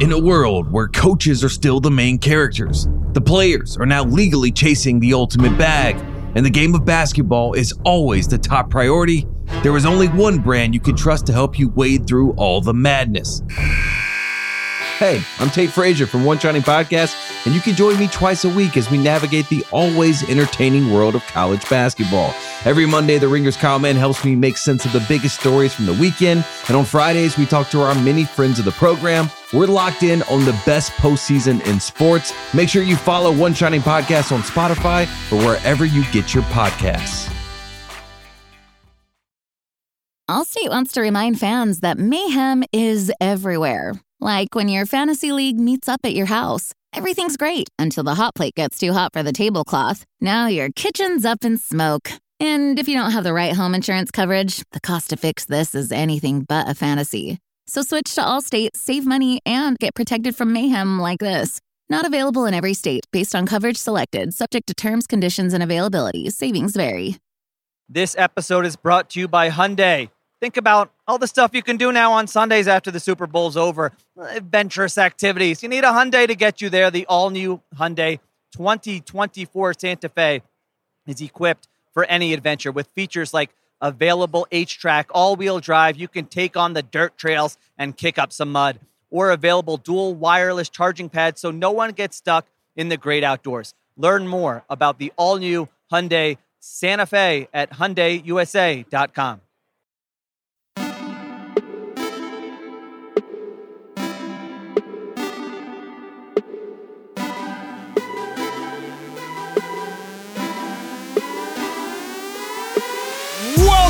In a world where coaches are still the main characters, the players are now legally chasing the ultimate bag, and the game of basketball is always the top priority, there is only one brand you can trust to help you wade through all the madness. Hey, I'm Tate Frazier from One Shining Podcast, and you can join me twice a week as we navigate the always entertaining world of college basketball. Every Monday, the Ringers comment helps me make sense of the biggest stories from the weekend, and on Fridays, we talk to our many friends of the program. We're locked in on the best postseason in sports. Make sure you follow One Shining Podcast on Spotify or wherever you get your podcasts. Allstate wants to remind fans that mayhem is everywhere. Like when your fantasy league meets up at your house. Everything's great until the hot plate gets too hot for the tablecloth. Now your kitchen's up in smoke. And if you don't have the right home insurance coverage, the cost to fix this is anything but a fantasy. So switch to Allstate, save money, and get protected from mayhem like this. Not available in every state based on coverage selected, subject to terms, conditions, and availability. Savings vary. This episode is brought to you by Hyundai. Think about all the stuff you can do now on Sundays after the Super Bowl's over. Adventurous activities. You need a Hyundai to get you there. The all new Hyundai 2024 Santa Fe is equipped for any adventure with features like available HTRAC, all wheel drive. You can take on the dirt trails and kick up some mud, or available dual wireless charging pads so no one gets stuck in the great outdoors. Learn more about the all new Hyundai Santa Fe at HyundaiUSA.com.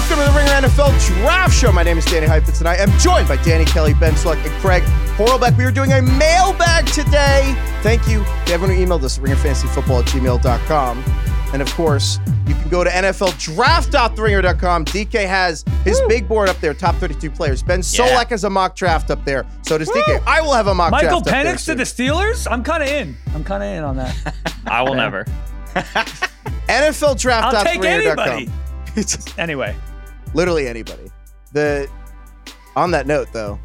Welcome to the Ringer NFL Draft Show. My name is Danny Heifetz, and I am joined by Danny Kelly, Ben Solak, and Craig Horlbeck. We are doing a mailbag today. Thank you to everyone who emailed us at ringerfantasyfootball at gmail.com. And of course, you can go to NFLdraft.theringer.com. DK has his Woo. big board up there, top 32 players. Ben Yeah. Solak has a mock draft up there. So does DK. I will have a mock Michael draft up there Penix to the Steelers? I'm kind of in. I'm kind of in on that. I will never. NFLdraft.theringer.com. I'll take anybody. anyway, literally anybody. The on that note, though,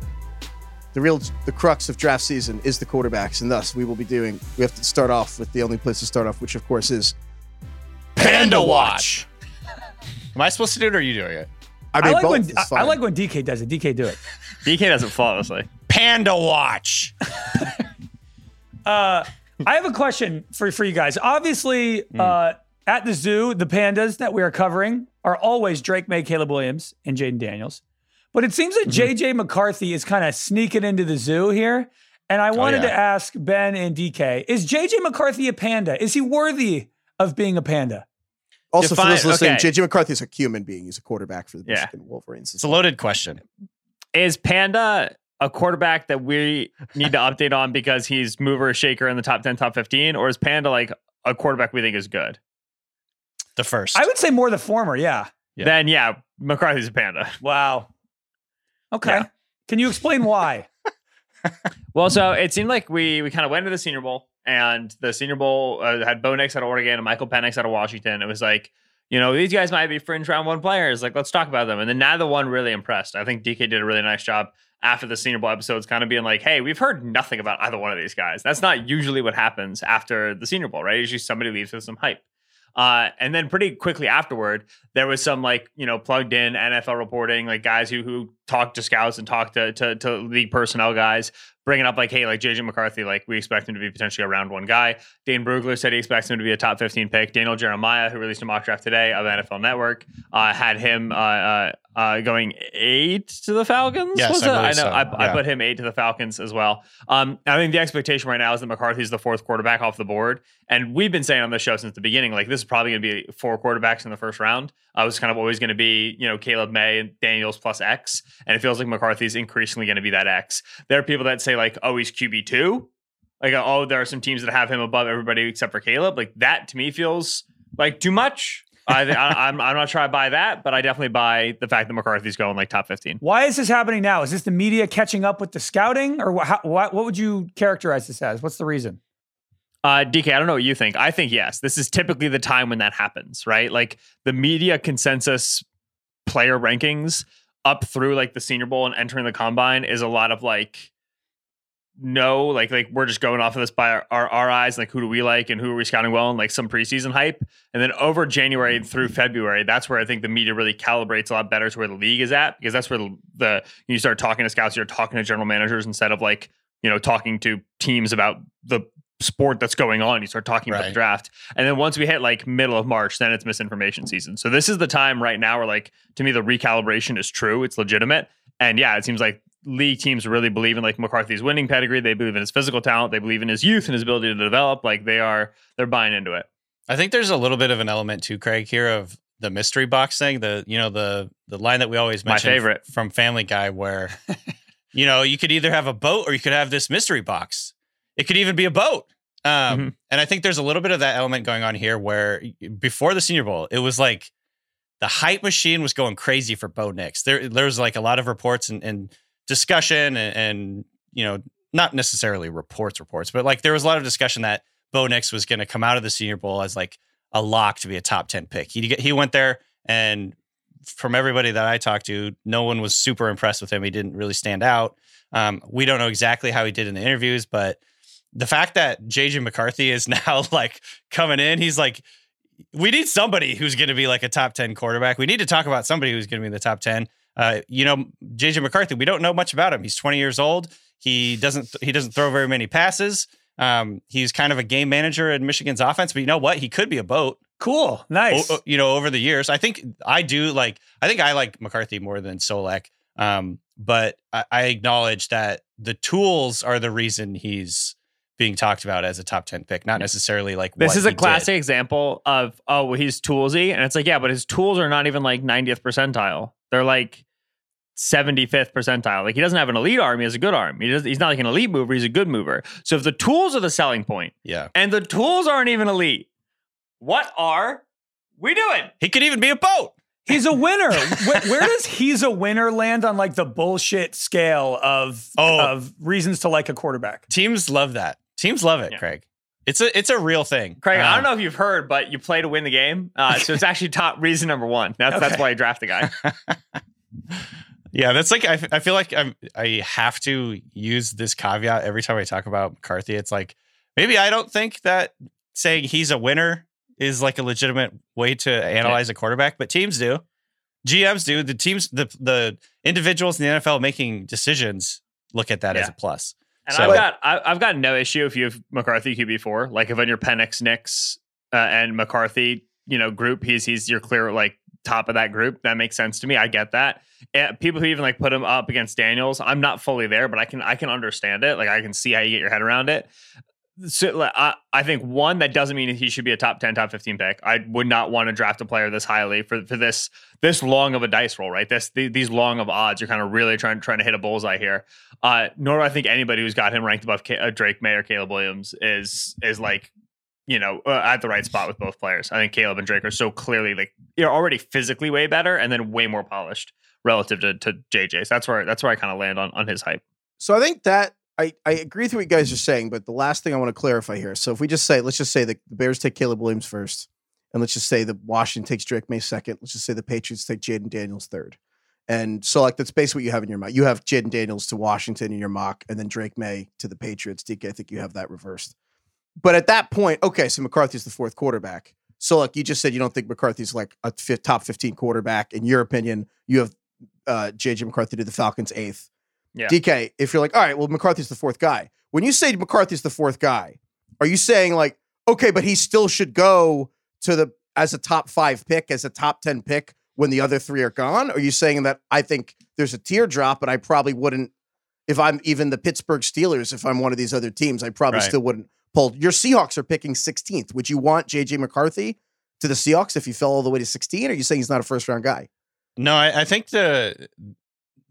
the real the crux of draft season is the quarterbacks, and thus we will be doing. We have to start off with the only place to start off, which of course is Panda Watch. Am I supposed to do it or are you doing it? I I, mean, like both when is I, I like when DK does it. DK do it. DK does it flawlessly. Panda Watch. Uh, I have a question for for you guys. Obviously, uh, at the zoo, the pandas that we are covering are always Drake Maye, Caleb Williams, and Jayden Daniels. But it seems that mm-hmm. JJ McCarthy is kind of sneaking into the zoo here. And I oh, wanted yeah. to ask Ben and DK: Is JJ McCarthy a panda? Is he worthy of being a panda? also for Define- those listening, okay. JJ McCarthy is a human being. He's a quarterback for the Yeah. Michigan Wolverines. It's a loaded question. Is Panda a quarterback that we need to update on because he's mover shaker in the top 10, top 15? Or is Panda like a quarterback we think is good? The first. I would say more the former. Yeah. Yeah. Then, yeah, McCarthy's a Panda. Wow. Okay. Yeah. Can you explain why? Well, so it seemed like we we kind of went to the Senior Bowl, and the Senior Bowl uh, had Bo Nix out of Oregon and Michael Penix out of Washington. It was like, you know, these guys might be fringe round one players. Like, let's talk about them. And then neither one really impressed. I think DK did a really nice job after the Senior Bowl episodes, kind of being like, hey, we've heard nothing about either one of these guys. That's not usually what happens after the Senior Bowl, right? Usually somebody leaves with some hype. Uh, and then pretty quickly afterward, there was some like you know plugged in NFL reporting, like guys who who talked to scouts and talked to to, to league personnel guys, bringing up like, hey, like JJ McCarthy, like we expect him to be potentially a round one guy. Dane Brugler said he expects him to be a top fifteen pick. Daniel Jeremiah, who released a mock draft today of NFL Network, uh, had him uh, uh, uh, going eight to the Falcons. Yes, was I I know. so. I, I put him eight to the Falcons as well. Um, I think the expectation right now is that McCarthy's the fourth quarterback off the board, and we've been saying on the show since the beginning, like this is probably going to be four quarterbacks in the first round. I was kind of always going to be, you know, Caleb Maye and Daniels plus X, and it feels like McCarthy's increasingly going to be that X. There are people that say like, oh, he's QB two, like, oh, there are some teams that have him above everybody except for Caleb. Like that to me feels like too much. I, I, I'm I'm not sure I buy that, but I definitely buy the fact that McCarthy's going like top fifteen. Why is this happening now? Is this the media catching up with the scouting, or? How, what, what would you characterize this as? What's the reason? Uh, DK, I don't know what you think. I think yes. This is typically the time when that happens, right? Like the media consensus player rankings up through like the Senior Bowl and entering the combine is a lot of like know like like we're just going off of this by our, our, our eyes like who do we like and who are we scouting well and like some preseason hype. And then over january through february that's where i think the media really calibrates a lot better to where the league is at because that's where the, the you start talking to scouts you're talking to general managers instead of like you know talking to teams about the sport that's going on. You start talking about the draft. And then once we hit like middle of march then it's misinformation season. So this is the time right now where like to me the recalibration is true. It's legitimate. And yeah it seems like league teams really believe in like McCarthy's winning pedigree. They believe in his physical talent. They believe in his youth and his ability to develop. Like they are, they're buying into it. I think there's a little bit of an element too, Craig, here of the mystery box thing. The you know the the line that we always My favorite. f- from Family Guy, where you know you could either have a boat or you could have this mystery box. It could even be a boat. Um, Mhm. And I think there's a little bit of that element going on here, where before the Senior Bowl, it was like the hype machine was going crazy for Bo Nix. There there was like a lot of reports and, and discussion and, and you know not necessarily reports reports, but like there was a lot of discussion that Bo Nix was going to come out of the Senior Bowl as like a lock to be a top 10 pick. He he went there and from everybody that I talked to, no one was super impressed with him. He didn't really stand out. Um, we don't know exactly how he did in the interviews, but the fact that JJ McCarthy is now like coming in, he's like, we need somebody who's going to be like a top 10 quarterback. We need to talk about somebody who's going to be in the top 10. Uh, you know, JJ McCarthy, we don't know much about him. He's 20 years old. He doesn't he doesn't throw very many passes. Um, he's kind of a game manager in Michigan's offense, but you know what? He could be a boat. Cool. Nice. o- you know, over the years. I think I do like. I think I like McCarthy more than Solak. Um, but I, I acknowledge that the tools are the reason he's being talked about as a top ten pick, not necessarily like This is a he did. classic example of, oh, well, he's toolsy. And it's like, yeah, but his tools are not even like 90th percentile. They're like 75th percentile. Like he doesn't have an elite arm. He has a good arm. He does, he's not like an elite mover. He's a good mover. So if the tools are the selling point Yeah, and the tools aren't even elite, what are we doing? he could even be a boat. He's a winner. where, where does he's a winner land on like the bullshit scale of Oh. of reasons to like a quarterback? Teams love that. Teams love it, Yeah. Craig. It's a it's a real thing. Craig, I Uh, don't know if you've heard, but you play to win the game. Uh, so it's actually top reason number one. That's that's why you draft the guy. Yeah, that's like I, I feel like I'm I have to use this caveat every time I talk about McCarthy. It's like maybe I don't think that saying he's a winner is like a legitimate way to analyze a quarterback, but teams do. GMs do. The teams the the individuals in the NFL making decisions look at that as a plus. And So- I've got I, I've got no issue if you have McCarthy QB four. Like if on your Penix, Nix, uh, and McCarthy, you know, group, he's he's your clear like top of that group. That makes sense to me. I get that. And people who even like put him up against Daniels, I'm not fully there, but I can I can understand it. Like I can see how you get your head around it. So I, I think one that doesn't mean he should be a top 10 top 15 pick. I would not want to draft a player this highly for, for this this long of a dice roll right? This the, these long of odds you're kind of really trying trying to hit a bullseye here. Uh nor do i think anybody who's got him ranked above Ca- uh, drake maye or caleb williams is is like you know uh, at the right spot with both players. I think caleb and drake are so clearly like you're already physically way better and then way more polished relative to, to jj so that's where that's where i kind of land on on his hype. So I think that I, I agree with what you guys are saying, but the last thing I want to clarify here. So if we just say, let's just say the Bears take Caleb Williams first, and let's just say the Washington takes Drake Maye second. Let's just say the Patriots take Jayden Daniels third. And so like that's basically what you have in your mock. You have Jayden Daniels to Washington in your mock, and then Drake Maye to the Patriots. DK, I think you have that reversed. But at that point, okay, so McCarthy's the fourth quarterback. So like you just said, you don't think McCarthy's like a top 15 quarterback. In your opinion, you have uh, JJ McCarthy to the Falcons eighth. Yeah. DK, if you're like, all right, well, McCarthy's the fourth guy. When you say McCarthy's the fourth guy, are you saying like, okay, but he still should go to the as a top five pick, as a top 10 pick when the other three are gone? Are you saying that I think there's a teardrop, but I probably wouldn't, if I'm even the Pittsburgh Steelers, if I'm one of these other teams, I probably Right. still wouldn't pull. Your Seahawks are picking 16th. Would you want JJ McCarthy to the Seahawks if he fell all the way to 16? Or are you saying he's not a first round guy? No, I, I think the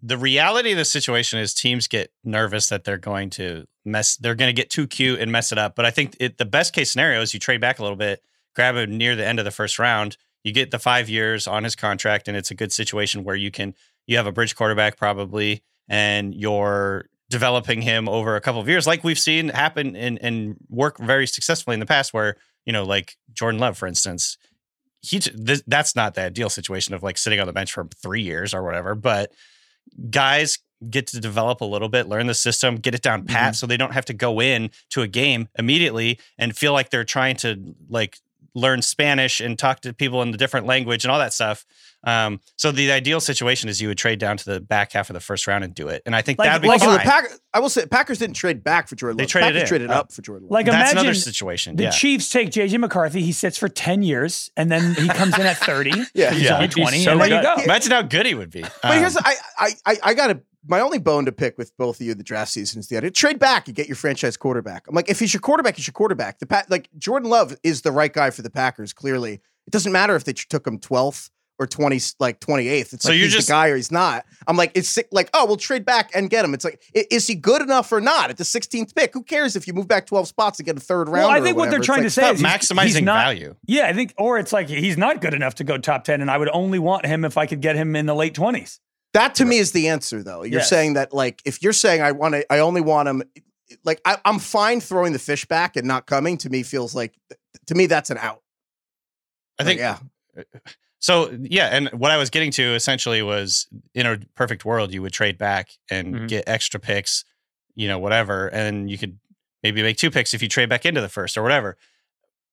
the reality of the situation is teams get nervous that they're going to mess they're going to get too cute and mess it up. But I think it, the best case scenario is you trade back a little bit, grab him near the end of the first round, you get the five years on his contract, and it's a good situation where you can you have a bridge quarterback probably, and you're developing him over a couple of years, like we've seen happen and and work very successfully in the past, where you know, like Jordan Love, for instance, he th- that's not the ideal situation of like sitting on the bench for three years or whatever. But guys get to develop a little bit, learn the system, get it down pat, mm-hmm. so they don't have to go in to a game immediately and feel like they're trying to like learn Spanish and talk to people in the different language and all that stuff. Um, so the ideal situation is you would trade down to the back half of the first round and do it, and I think Like- that'd be like fine. the Pack, I will say Packers didn't trade back for Jordan They Love. traded Packers in. traded Oh. up for Jordan Love. Like That's imagine another situation. the yeah. Chiefs take JJ McCarthy. He sits for ten years, and then he comes in at thirty. Yeah. he's Yeah. only twenty, so and there you go. Imagine how good he would be. But Um, here's I I I, I got to my only bone to pick with both of you the draft season is the idea trade back and get your franchise quarterback. I'm like if he's your quarterback, he's your quarterback. The Pat like Jordan Love is the right guy for the Packers. Clearly, it doesn't matter if they tr- took him 12th or 20 like 28th. It's So like you're he's just- the guy or he's not. I'm like it's sick- like oh we'll trade back and get him. It's like is he good enough or not at the 16th pick? Who cares if you move back 12 spots and get a third round? Well, I think what they're trying to say is maximizing he's not, value. Yeah, I think, or it's like he's not good enough to go top ten, and I would only want him if I could get him in the late twenties. That to me is the answer, though. You're Yes. saying that, like, if you're saying I want to, I only want him, like, I, I'm fine throwing the fish back and not coming. To me, feels like, to me, that's an out. I Like, think yeah, So yeah, and what I was getting to essentially was in a perfect world, you would trade back and Mm-hmm. Mhm. get extra picks, you know, whatever, and you could maybe make two picks if you trade back into the first or whatever.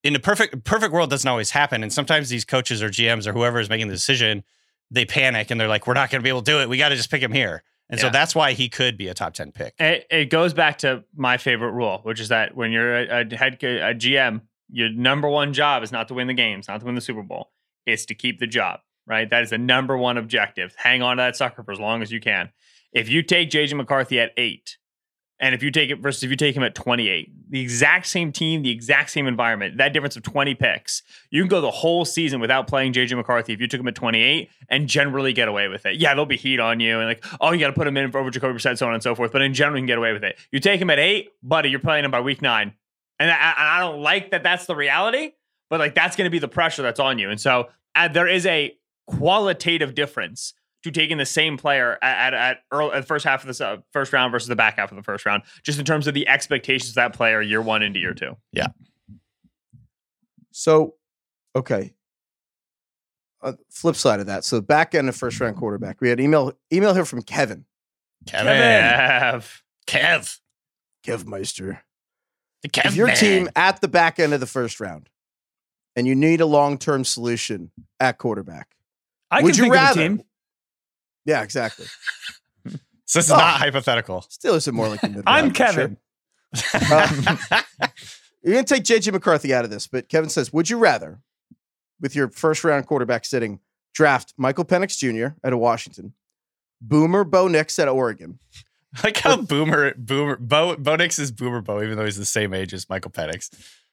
In a perfect perfect world, doesn't always happen, and sometimes these coaches or GMs or whoever is making the decision, they panic and they're like, "We're not going to be able to do it. We got to just pick him here." And so that's why he could be a top ten pick. It, it goes back to my favorite rule, which is that when you're a, a head a GM, your number one job is not to win the games, not to win the Super Bowl. It's to keep the job, right? That is the number one objective. Hang on to that sucker for as long as you can. If you take JJ McCarthy at eight, and if you take it versus if you take him at 28, the exact same team, the exact same environment, that difference of 20 picks, you can go the whole season without playing JJ McCarthy if you took him at 28 and generally get away with it. Yeah, there'll be heat on you and like, oh, you got to put him in for over Jacoby Brissett, so on and so forth. But in general, you can get away with it. You take him at eight, buddy, you're playing him by week nine. And I, and I don't like that that's the reality, but like that's going to be the pressure that's on you. And so uh, there is a qualitative difference to taking the same player at at, at, early, at the first half of the uh, first round versus the back half of the first round, just in terms of the expectations of that player year one into year two. Yeah. So, okay. Uh, flip side of that. So, back end of first round quarterback, we had email email here from Kevin, Kevin, Kev. Kev, Kev Meister. the Kev if your man. team at the back end of the first round, and you need a long term solution at quarterback, I would can you think rather? Of a team. Yeah, exactly. So this is Oh. not hypothetical. Steelers are more like the mid. I'm round, sure. Kevin. Uh, You're going to take JJ McCarthy out of this, but Kevin says, would you rather, with your first round quarterback sitting, draft Michael Penix Jr. out of Washington, Boomer Bo Nix out of Oregon, like how Boomer Boomer Bo Bo Nix is Boomer Bo, even though he's the same age as Michael Penix.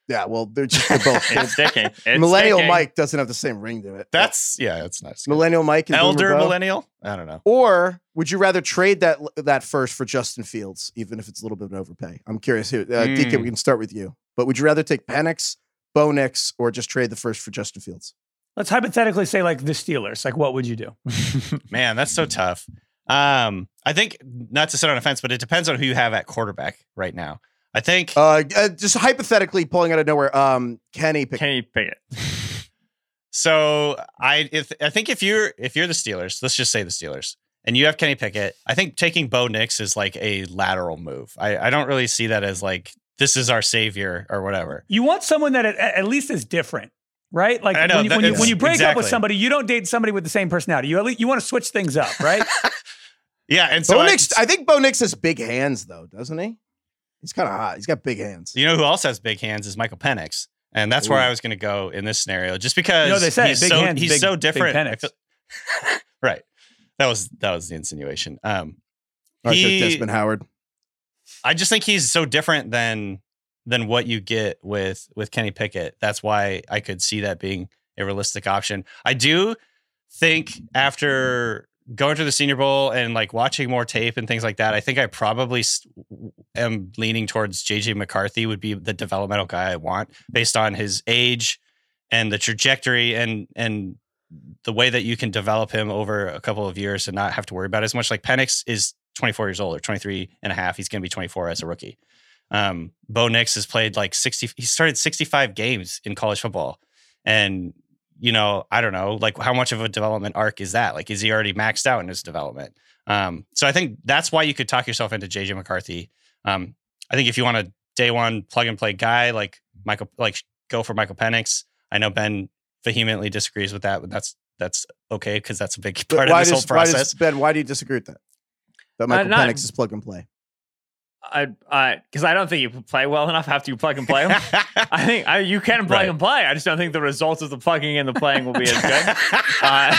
Yeah, well, they're just they're both. It's sticking. It's Millennial sticking. Mike doesn't have the same ring to it. That's yeah, that's nice. Millennial Mike and Elder Boomer Bo? millennial? I don't know. Or would you rather trade that that first for Justin Fields, even if it's a little bit of an overpay? I'm curious here. Uh, DK, Mm. we can start with you. But would you rather take Penix, Bo Nix, or just trade the first for Justin Fields? Let's hypothetically say like the Steelers. Like, what would you do? Man, that's so tough. Um, I think not to sit on a fence, but it depends on who you have at quarterback right now. I think Uh, uh, just hypothetically pulling out of nowhere, um, Kenny pick. Kenny Pickett. so. I if I think if you're if you're the Steelers, let's just say the Steelers, and you have Kenny Pickett, I think taking Bo Nix is like a lateral move. I, I don't really see that as like this is our savior or whatever. You want someone that at, at least is different, right? Like know, when, you, when, you, when you break up with somebody, you don't date somebody with the same personality. You at least you want to switch things up, right? Yeah, and so Bo I- Nix, I think Bo Nix has big hands, though, doesn't he? He's kind of hot. He's got big hands. You know who else has big hands is Michael Penix. And that's where I was going to go in this scenario, just because You know, they say he's big so hands, he's big- so different. I Penix. feel- right, that was that was the insinuation. Um, he- Desmond Howard. I just think he's so different than than what you get with with Kenny Pickett. That's why I could see that being a realistic option. I do think after going to the Senior Bowl and like watching more tape and things like that, I think I probably am leaning towards JJ McCarthy would be the developmental guy I want based on his age and the trajectory and and the way that you can develop him over a couple of years and not have to worry about it as much like Penix is 24 years old or 23 and a half. He's going to be 24 as a rookie. Um, Bo Nix has played like 60, he started 65 games in college football. And, you know, I don't know, like how much of a development arc is that? Like, is he already maxed out in his development? Um, so I think that's why you could talk yourself into JJ McCarthy. Um, I think if you want a day one plug and play guy like Michael, like go for Michael Penix. I know Ben vehemently disagrees with that, but that's that's okay because that's a big But part of why this does, whole why does- process. Ben, why do you disagree with that? That Michael not- Penix is plug and play. I, I, because I don't think you play well enough after you plug and play 'em. I think I, you can plug Right. and play. I just don't think the results of the plugging and the playing will be as good. Uh,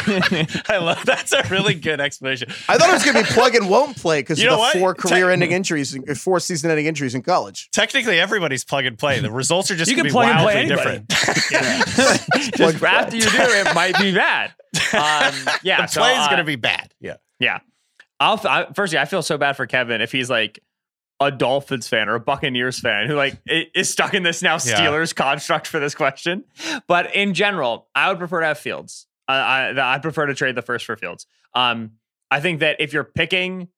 I love that's a really good explanation. I thought it was going to be plug and won't play because You of know the what? four career-ending injuries, uh, four season-ending injuries in college. Technically, everybody's plug and play. The results are just You can be plug and play anybody. different. just after you do it, might be bad. Um, yeah, the so, play is uh, going to be bad. Yeah. Yeah. I'll I, firstly, I feel so bad for Kevin if he's like a Dolphins fan or a Buccaneers fan who like is stuck in this now Yeah. Steelers construct for this question. But in general, I would prefer to have Fields. I I, I prefer to trade the first for Fields. Um, I think that if you're picking.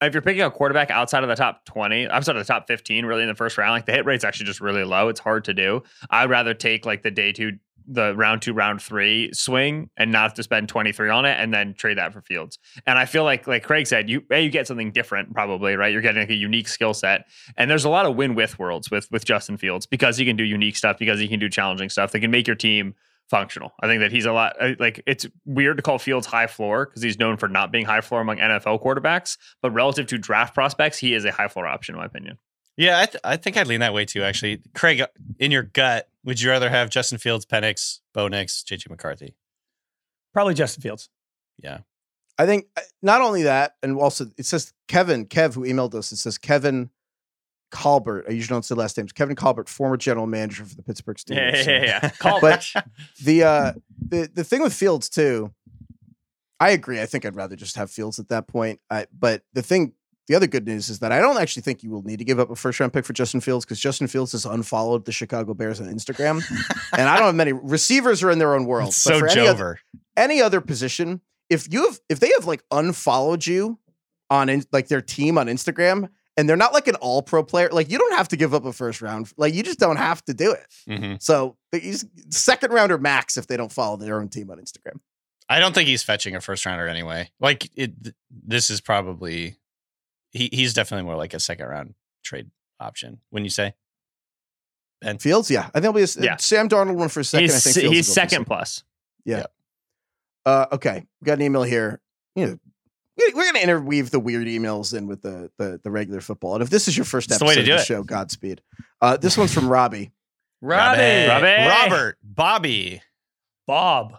If you're picking a quarterback outside of the top 20, outside of the top 15, really in the first round, like the hit rate's actually just really low. It's hard to do. I'd rather take like the day two, the round two, round three swing and not to spend 23 on it and then trade that for Fields. And I feel like, like Craig said, you you get something different, probably, right? You're getting like a unique skill set, and there's a lot of win with worlds with with Justin Fields because he can do unique stuff, because he can do challenging stuff that can make your team functional. I think that he's a lot uh, like it's weird to call Fields high floor because he's known for not being high floor among NFL quarterbacks, but relative to draft prospects, he is a high floor option in my opinion. Yeah, I, th- I think I'd lean that way too, actually. Craig, in your gut, would you rather have Justin Fields, Penix, Bo Nix, JJ McCarthy? Probably Justin Fields. Yeah. I think uh, not only that, and also it says Kevin, Kev, who emailed us, it says Kevin Colbert. I usually don't say last names. Kevin Colbert, former general manager for the Pittsburgh Steelers. Yeah, yeah, yeah. yeah. Call But the uh the the thing with Fields too, I agree. I think I'd rather just have Fields at that point. I, but the thing, the other good news is that I don't actually think you will need to give up a first round pick for Justin Fields because Justin Fields has unfollowed the Chicago Bears on Instagram, and I don't have many receivers are in their own world. It's but so for any other, any other position, if you have if they have like unfollowed you on in, like their team on Instagram. And they're not like an all pro player. Like you don't have to give up a first round. Like you just don't have to do it. hmm So he's second rounder max if they don't follow their own team on Instagram. I don't think he's fetching a first rounder anyway. Like it, th- this is probably he, he's definitely more like a second round trade option. When you say Ben, Fields, yeah, I think it'll be a, Yeah. Sam Darnold one for a second. I he's think Fields he's will go second plus. Yeah. Uh, okay, we got an email here. You know, we- we're gonna interweave the weird emails in with the the, the regular football. And if this is your first It's the episode way to of the show, Godspeed. Uh, this one's from Robbie. Robbie. Robbie. Robert, Bobby. Bob.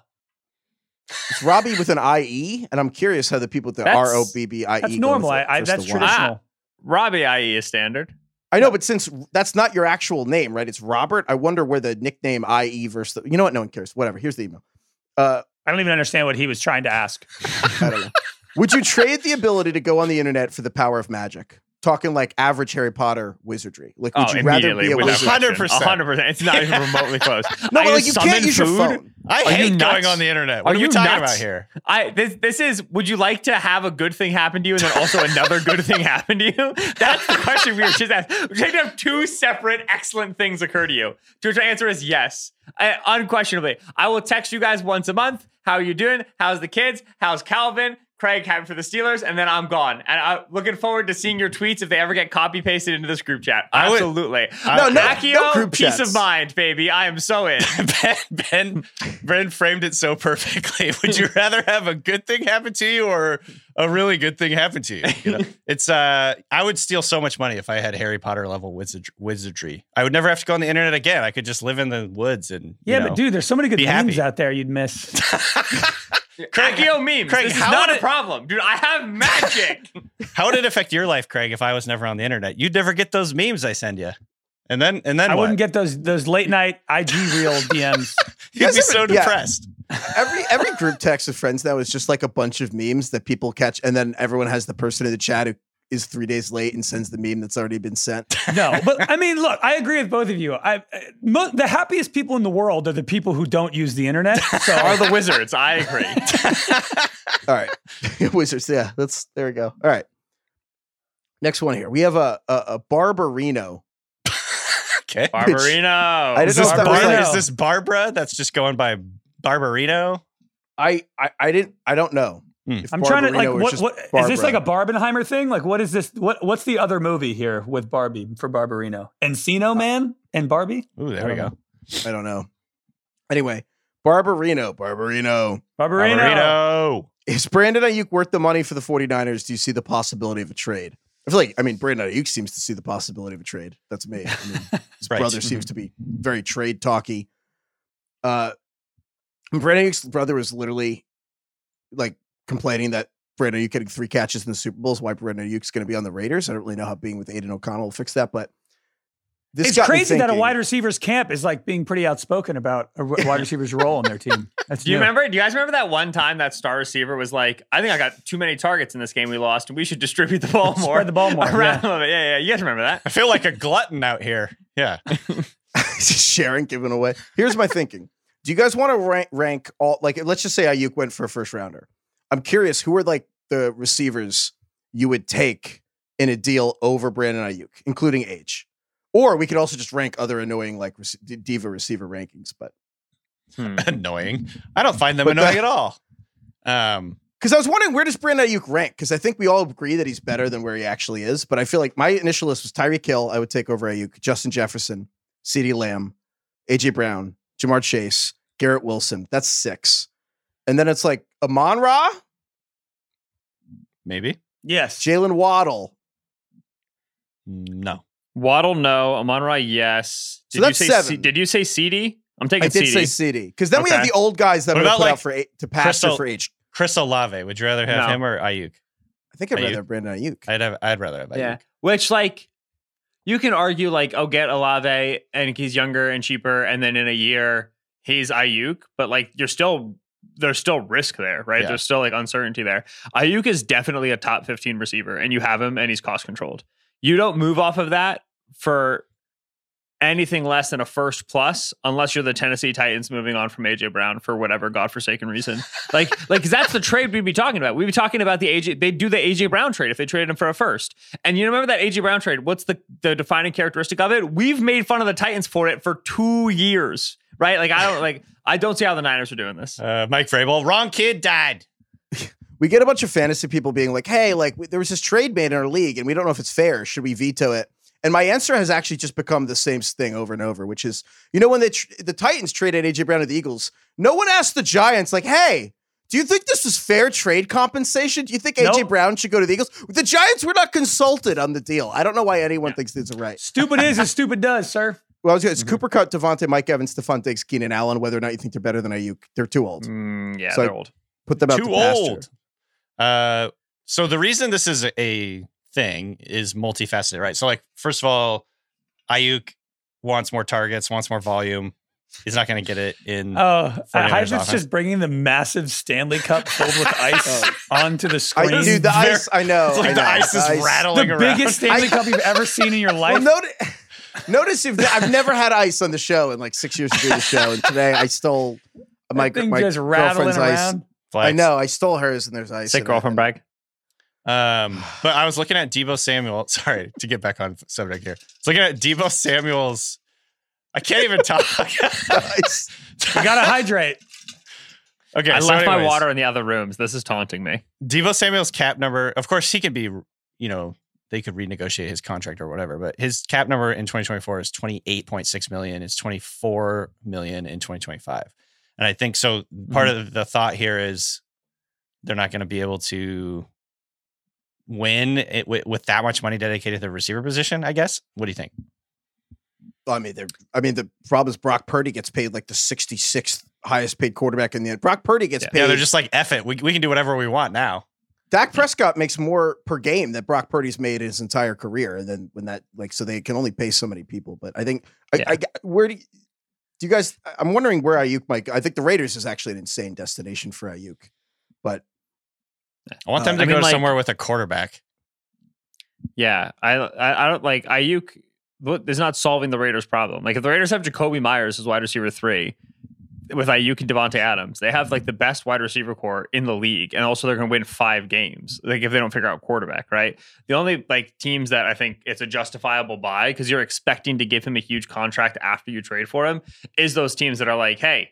It's Robbie with an IE, and I'm curious how the people with the That's- R O B B I E. That's go normal. with I, I, that's the traditional. Robbie IE is standard. I know, but since that's not your actual name, right? It's Robert. I wonder where the nickname IE versus the, you know what? No one cares. Whatever. Here's the email. Uh, I don't even understand what he was trying to ask. I don't know. Would you trade the ability to go on the internet for the power of magic? Talking like average Harry Potter wizardry. Like, would oh, you rather be a wizard? 100%. 100%. It's not even remotely close. No, I but like you can't use your phone. I Are you hate going on the internet. What Are are, we you talking nuts? about here? I this this is would you like to have a good thing happen to you and then also another good thing happen to you? That's the question we were just asked. Would you like to have two separate excellent things occur to you? To which the answer is yes. I, unquestionably. I will text you guys once a month. How are you doing? How's the kids? How's Calvin? Craig happy for the Steelers, and then I'm gone. And I'm looking forward to seeing your tweets if they ever get copy pasted into this group chat. I would- Absolutely. No, no, Accio, no group peace chats. of mind, baby. I am so in. Ben, ben, Ben framed it so perfectly. Would you rather have a good thing happen to you or a really good thing happen to you? You know, it's uh, I would steal so much money if I had Harry Potter level wizard- wizardry. I would never have to go on the internet again. I could just live in the woods and you Yeah, know. but dude, there's so many good be memes happy. out there you'd miss. Craig, Accio memes. Craig, this is not would a problem, dude. I have magic. How would it affect your life, Craig, if I was never on the internet? You'd never get those memes I send you. And then and then I what? wouldn't get those those late night IG reel DMs. You'd be ever- so yeah. depressed. Every every group text of friends now is just like a bunch of memes that people catch, and then everyone has the person in the chat who is three days late and sends the meme that's already been sent. No, but I mean, look, I agree with both of you. I, I mo- the happiest people in the world are the people who don't use the internet. So Are the wizards? I agree. All right, wizards. Yeah, that's there we go. All right, next one here. We have a a, a Barbarino. Okay. Barbarino. I Is this, know if that was Bar- like- is this Barbara that's just going by Barbarino? I, I I didn't I don't know. If I'm trying to like what what is this like a Barbenheimer thing? Like what is this? What what's the other movie here with Barbie for Barbarino? Encino Man and Barbie. Ooh, there we don't go. I don't know. Anyway, Barbarino, Barbarino. Barbarino. Barbarino. Is Brandon Aiyuk worth the money for the 49ers? Do you see the possibility of a trade? I feel like, I mean, Brandon Aiyuk seems to see the possibility of a trade. That's me. I mean, his Right. brother seems to be very trade talky. Uh, Brandon Aiyuk's brother was literally like complaining that Brandon Aiyuk getting three catches in the Super Bowl is why Brandon Aiyuk's going to be on the Raiders. I don't really know how being with Aidan O'Connell will fix that, but this It's got me crazy that a wide receiver's camp is like being pretty outspoken about a wide receiver's role in their team. That's Do you new. remember? Do you guys remember that one time that star receiver was like, "I think I got too many targets in this game we lost, and we should distribute the ball more, Spread the ball more, around yeah. a little bit." Yeah, yeah. You guys remember that? I feel like a glutton out here. Yeah. just sharing, giving away. Here's my thinking. Do you guys want to rank, rank all like let's just say Aiyuk went for a first rounder. I'm curious who are like the receivers you would take in a deal over Brandon Aiyuk, including age. Or we could also just rank other annoying like rec- diva receiver rankings, but Hmm. annoying. I don't find them But annoying the- at all. Um, because I was wondering where does Brandon Aiyuk rank? Because I think we all agree that he's better than where he actually is. But I feel like my initial list was Tyreek Hill. I would take over Aiyuk, Justin Jefferson, CeeDee Lamb, AJ Brown, Ja'Marr Chase, Garrett Wilson. That's six. And then it's like Amon Ra, maybe. Yes. Jaylen Waddle. No. Waddle, no. Amon Ra, yes. So Did that's you say C- seven. did you say CD? I'm taking I did CD. say CD. Because then we have the old guys that What about, put like, out for eight, to pasture Crystal- for age. Chris Olave. Would you rather have No. him or Aiyuk? I think I'd Aiyuk. rather have Brandon Aiyuk. I'd have. I'd rather have Aiyuk. Yeah. Which like you can argue like, oh, get Olave and he's younger and cheaper, and then in a year he's Aiyuk, but like you're still there's still risk there, right? Yeah. There's still like uncertainty there. Aiyuk is definitely a top 15 receiver, and you have him and he's cost controlled. You don't move off of that for anything less than a first plus unless you're the Tennessee Titans moving on from AJ Brown for whatever godforsaken reason. like like 'cause that's the trade we'd be talking about. We'd be talking about the AJ they'd do the AJ Brown trade if they traded him for a first. And you remember that AJ Brown trade? What's the the defining characteristic of it? We've made fun of the Titans for it for 2 years. Right? Like I don't like I don't see how the Niners are doing this. Uh, Mike Vrabel. Wrong kid died. we get a bunch of fantasy people being like, "Hey, like there was this trade made in our league, and we don't know if it's fair. Should we veto it?" And my answer has actually just become the same thing over and over, which is, you know, when they tr- the Titans traded AJ Brown to the Eagles, no one asked the Giants like, "Hey." Do you think this was fair trade compensation? Do you think AJ Nope. Brown should go to the Eagles? The Giants were not consulted on the deal. I don't know why anyone thinks this is right. Stupid is as stupid does, sir. Well, I was gonna, it's Mm-hmm. Cooper Kupp, Davante, Mike Evans, Stefon Diggs, Keenan Allen. Whether or not you think they're better than Aiyuk, they're too old. Mm, yeah, So they're old. Put them out Too to old. Uh, so the reason this is a thing is multifaceted, right? So, like, first of all, Aiyuk wants more targets, wants more volume. He's not going to get it in. Oh, 49ers just bringing the massive Stanley Cup filled with ice oh. onto the screen. I, screen. dude, the Very- ice. I know. it's like I the know. ice is the rattling around. The biggest Stanley I- Cup you've ever seen in your life. Well, notice, notice if I've never had ice on the show in like six years of doing the show, and today I stole my, that my just rattling girlfriend's ice. around. I know I stole hers, and there's ice. Sick in it. girlfriend brag. Um, but I was looking at Deebo Samuel. Sorry to get back on subject here. I was looking at Deebo Samuel's. I can't even talk. I gotta hydrate. okay, I so left my water in the other rooms. This is taunting me. Deebo Samuel's cap number. Of course, he could be. You know, they could renegotiate his contract or whatever. But his cap number in 2024 is 28.6 million. It's 24 million in 2025. And I think so. Part of the thought here is they're not going to be able to win it with, with that much money dedicated to the receiver position. I guess. What do you think? I mean, they're. I mean, the problem is Brock Purdy gets paid like the 66th highest paid quarterback in the. End. Brock Purdy gets paid. Yeah, they're just like F it. We, we can do whatever we want now. Dak Prescott makes more per game that Brock Purdy's made in his entire career, and then when that like so they can only pay so many people. But I think I, Yeah. I where do you, do you guys? I'm wondering where Aiyuk might. go. I think the Raiders is actually an insane destination for Aiyuk, but I want Uh, them to I go mean, like- somewhere with a quarterback. Yeah, I, I, I don't like Aiyuk. Is not solving the Raiders' problem. Like if the Raiders have Jakobi Meyers as wide receiver three, with Aiyuk and Davante Adams, they have like the best wide receiver core in the league, and also they're going to win five games. Like if they don't figure out quarterback, right? The only like teams that I think it's a justifiable buy because you're expecting to give him a huge contract after you trade for him is those teams that are like, hey,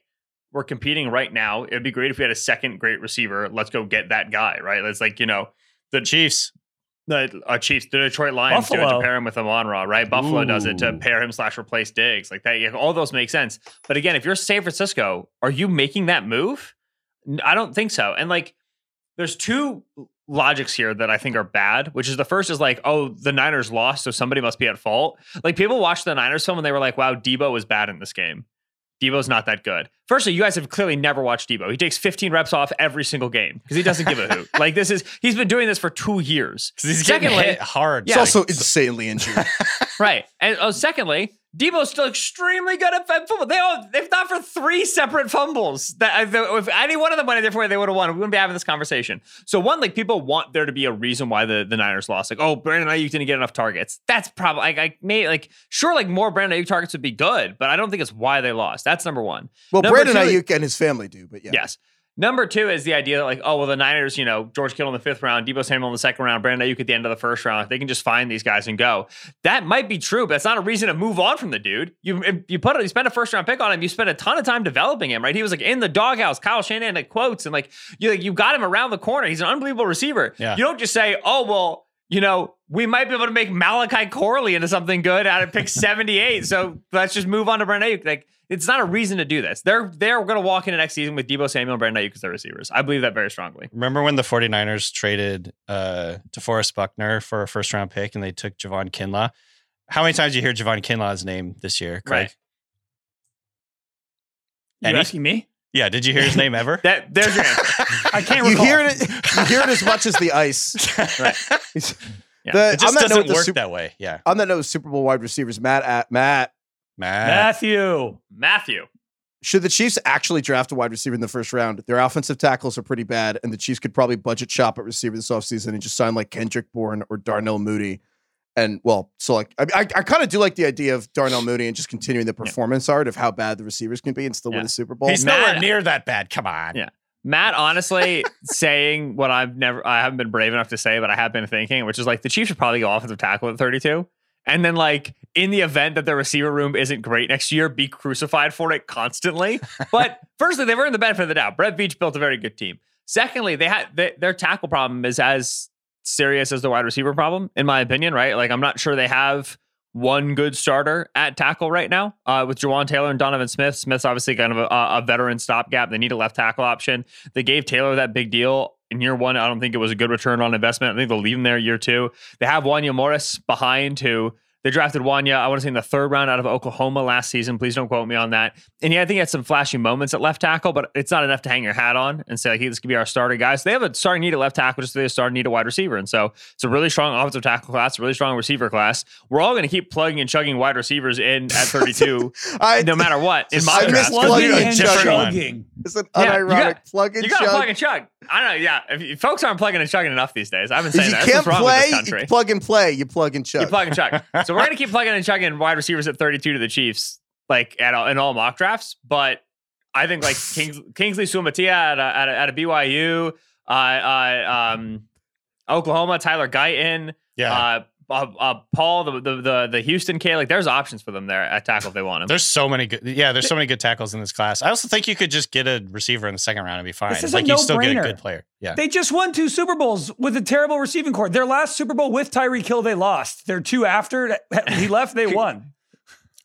we're competing right now. It'd be great if we had a second great receiver. Let's go get that guy, right? It's like, you know, The Chiefs. the uh, Chiefs, the Detroit Lions do it to pair him with Amon Ra, right? Buffalo does it to pair him slash replace Diggs. Like that, yeah, all those make sense. But again, if you're San Francisco, are you making that move? I don't think so. And like, there's two logics here that I think are bad, which is the first is like, oh, the Niners lost, so somebody must be at fault. Like people watched the Niners film and they were like, wow, Deebo was bad in this game. Deebo's not that good. Firstly, you guys have clearly never watched Deebo. He takes 15 reps off every single game because he doesn't give a hoot. Like this is he's been doing this for two years. Because he's getting Secondly- hit hard. It's Yeah. also insanely injured. Right. And oh, secondly, Deebo's still extremely good at football. They all, if not for three separate fumbles, that uh, if any one of them went a different way, they would have won. We wouldn't be having this conversation. So one, like people want there to be a reason why the, the Niners lost. Like, oh, Brandon Aiyuk didn't get enough targets. That's probably like I may like sure like more Brandon Aiyuk targets would be good, but I don't think it's why they lost. That's number one. Well, Number Brandon two- Aiyuk and his family do, but yeah. Yes. Number two is the idea that like, oh well, the Niners, you know, George Kittle in the fifth round, Deebo Samuel in the second round, Brandon Aiyuk at the end of the first round. They can just find these guys and go. That might be true, but it's not a reason to move on from the dude. You you put you spend a first round pick on him. You spent a ton of time developing him, right? He was like in the doghouse. Kyle Shanahan like quotes and like you like you got him around the corner. He's an unbelievable receiver. Yeah. You don't just say, oh well. You know, we might be able to make Malachi Corley into something good out of pick 78. So let's just move on to Brandon Aiyuk. Like, it's not a reason to do this. They're they're going to walk into next season with Deebo Samuel and Brandon Aiyuk as their receivers. I believe that very strongly. Remember when the 49ers traded uh, DeForest Buckner for a first round pick and they took Javon Kinlaw? How many times do you hear Javon Kinlaw's name this year, Craig? Right. You Any- asking me? Yeah, did you hear his name ever? That there's your answer. I can't You recall. hear it. You hear it as much as the ice. Right. He's- Yeah. The- It just doesn't note, the work Sup- that way. Yeah. on that note, Super Bowl wide receivers, Matt, at, Matt, Matt. Matthew. Matthew. should the Chiefs actually draft a wide receiver in the first round? Their offensive tackles are pretty bad, and the Chiefs could probably budget shop at receiver this offseason and just sign like Kendrick Bourne or Darnell Mooney. And well, so like I, I, I kind of do like the idea of Darnell Mooney and just continuing the performance art of how bad the receivers can be and still Yeah. win a Super Bowl. He's Matt- nowhere near that bad. Come on. Yeah. Matt, honestly, saying what I've never, I haven't been brave enough to say, but I have been thinking, which is like the Chiefs should probably go offensive tackle at 32. And then, like, in the event that the receiver room isn't great next year, be crucified for it constantly. But firstly, they've earned the benefit of the doubt. Brett Veach built a very good team. Secondly, they had they, their tackle problem is as serious as the wide receiver problem, in my opinion. Right? Like, I'm not sure they have one good starter at tackle right now uh, with Jawaan Taylor and Donovan Smith. Smith's obviously kind of a, a veteran stopgap. They need a left tackle option. They gave Taylor that big deal in year one. I don't think it was a good return on investment. I think they'll leave him there year two. They have Wanya Morris behind who they drafted Wanya, I want to say in the third round out of Oklahoma last season. Please don't quote me on that. And yeah, I think he had some flashy moments at left tackle, but it's not enough to hang your hat on and say, like, hey, this could be our starter guy. So they have a starting need at left tackle, just as they have a starting need at wide receiver. And so it's a really strong offensive tackle class, a really strong receiver class. We're all going to keep plugging and chugging wide receivers in at 32, I, no matter what. In my I missed Plugging and chugging. it's an Yeah, you unironic got- plug and chug. You got to chug. plug and chug. I don't know. Yeah, if, if folks aren't plugging and chugging enough these days, I've been If saying you that. That's can't what's wrong play, with this country. you plug and play. You plug and chug. You plug and chug. so we're gonna keep plugging and chugging wide receivers at 32 to the Chiefs, like at all, in all mock drafts. But I think like Kings, Kingsley Suamataia at a, at a, at a BYU, uh, uh, um, Oklahoma, Tyler Guyton, Yeah. uh, uh, uh, Paul, the, the the the Houston kid. Like there's options for them there at tackle if they want him. There's so many good. Yeah, there's so many good tackles in this class. I also think you could just get a receiver in the second round and be fine. This is a like you still get a no-brainer. good player. Yeah. They just won two Super Bowls with a terrible receiving core. Their last Super Bowl with Tyreek Hill, they lost. Their two after he left, they won.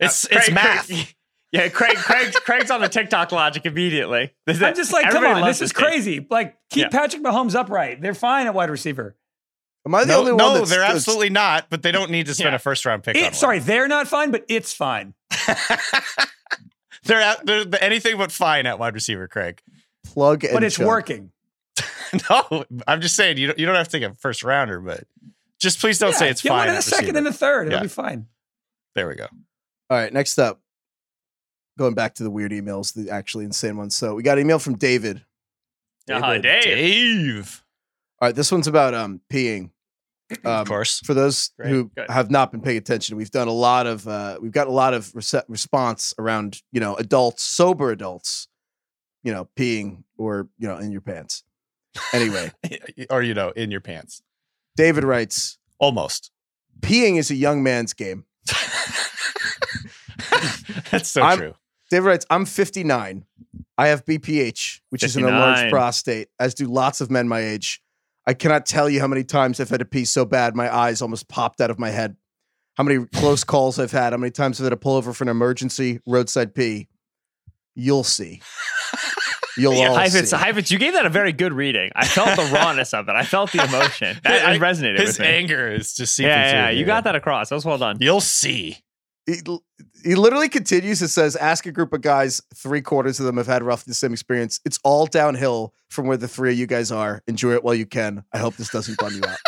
It's Uh, it's Craig- math. Craig- yeah, Craig, Craig's, Craig's on the TikTok logic immediately. I'm just like, come on, loves this is kid. crazy. Like, keep Yeah. Patrick Mahomes upright. They're fine at wide receiver. Am I the no, only one no, that's they're that's- absolutely not. But they don't need to spend Yeah. a first round pick. on It, one. sorry, they're not fine, but it's fine. they're, at, they're they're anything but fine at wide receiver, Craig. plug and But it's chug. working. no, I'm just saying you don't, you don't have to take a first rounder, but just please don't Yeah, say it's get fine. one in at the second receiver. and the third. It'll Yeah. be fine. there we go. All right, next up, going back to the weird emails, the actually insane ones. So we got an email from David. Uh-huh, Dave. Dave. All right, this one's about um peeing. Um, of course. For those Great, who good. have not been paying attention, we've done a lot of uh, we've got a lot of response around you know adults, sober adults, you know peeing or you know in your pants. Anyway, or you know, in your pants. David writes, Almost. "Peeing is a young man's game." That's so I'm- true. David writes, I'm 59. I have BPH, which is an enlarged prostate, as do lots of men my age. I cannot tell you how many times I've had to pee so bad my eyes almost popped out of my head. How many close calls I've had. How many times I've had to pull over for an emergency roadside pee. You'll see. You'll Yeah, all Heifetz, see. Heifetz, you gave that a very good reading. I felt the rawness of it. I felt the emotion. That I- resonated His with me. anger is just seeping yeah, through. yeah, you here. got that across. That was well done. You'll see. He, he literally continues. It says, "Ask a group of guys. Three quarters of them have had roughly the same experience. It's all downhill from where the three of you guys are. Enjoy it while you can. I hope this doesn't bum you out."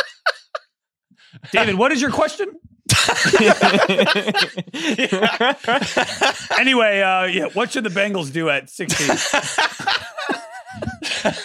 David, what is your question? Anyway, uh, yeah, what should the Bengals do at 16?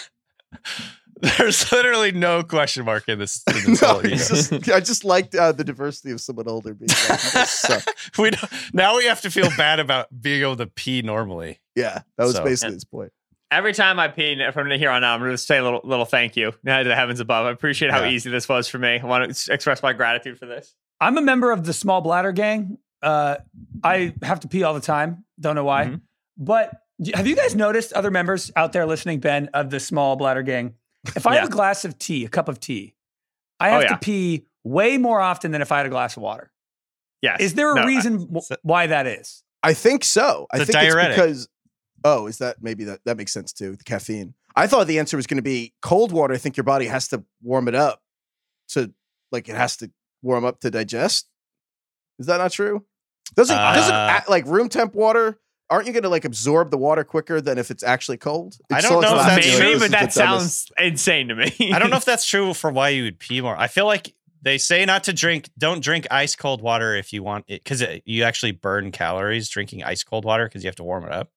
There's literally no question mark in this. In this no, whole just, I just liked uh, the diversity of someone older being like, suck." we don't, now we have to feel bad about being able to pee normally. Yeah, that was So- basically his point. Every time I pee from here on out, I'm going to say a little, little thank you to the heavens above. I appreciate how Yeah. easy this was for me. I want to express my gratitude for this. I'm a member of the small bladder gang. Uh, I have to pee all the time. Don't know why. Mhm. But have you guys noticed other members out there listening, Ben, of the small bladder gang? If I Yeah. have a glass of tea, a cup of tea, I Oh, have yeah. to pee way more often than if I had a glass of water. Yes. Is there a No, reason w- so- why that is? I think so. I It's think diuretic. it's because. Oh, is that maybe that that makes sense too? The caffeine. I thought the answer was going to be cold water. I think your body has to warm it up to like it has to warm up to digest. Is that not true? Doesn't doesn't Uh, like room temp water? Aren't you going to like absorb the water quicker than if it's actually cold? I don't know if that's Maybe, true. but that the dumbest- sounds insane to me. I don't know if that's true for why you would pee more. I feel like they say not to drink, don't drink ice cold water if you want it, because you actually burn calories drinking ice cold water because you have to warm it up.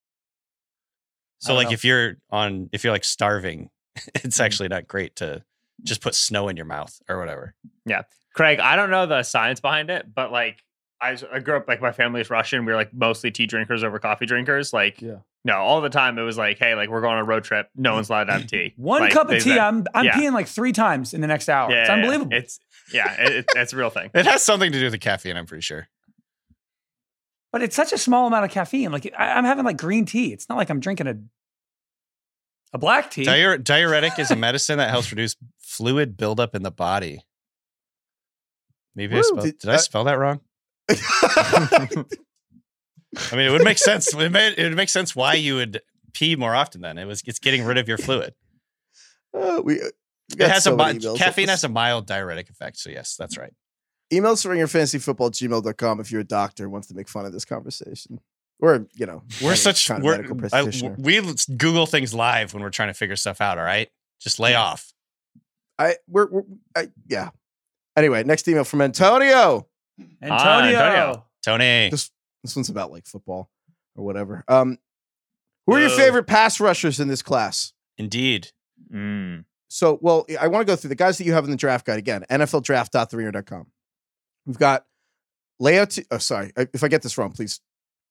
So, like, know. if you're on, if you're like starving, it's Mm-hmm. actually not great to just put snow in your mouth or whatever. Yeah. Craig, I don't know the science behind it, but like I, I grew up like my family is Russian. We were like mostly tea drinkers over coffee drinkers. Like, Yeah. no, all the time it was like, hey, like we're going on a road trip. No one's allowed to have tea. One Like, cup of tea, said- I'm I'm yeah. peeing like three times in the next hour. yeah, it's yeah, yeah. unbelievable. It's yeah, it, it, it's a real thing. It has something to do with the caffeine, I'm pretty sure. but it's such a small amount of caffeine. Like I, I'm having like green tea. It's not like I'm drinking a a black tea. Diur- diuretic is a medicine that helps reduce fluid buildup in the body. Maybe I spelled, did- did, I uh, spell that wrong? I mean, it would make sense. It, made, it would make sense why you would pee more often. Then it was it's getting rid of your fluid. Uh, we, we It has so a caffeine has a mild diuretic effect. So yes, that's right. emails to ringerfantasyfootball at gmail.com if you're a doctor wants to make fun of this conversation. Or, you know, We're such kind of we're, medical I- we Google things live when we're trying to figure stuff out. All right, just lay off. I we're, we're I, yeah. Anyway, next email from Antonio. Antonio. Ah, Antonio. Tony, This this one's about like football or whatever. Um, who are your Whoa. favorite pass rushers in this class? indeed. Mm. So, well, I want to go through the guys that you have in the draft guide again. NFLDraft.theringer.com. We've got layout. Oh, sorry, if I get this wrong, please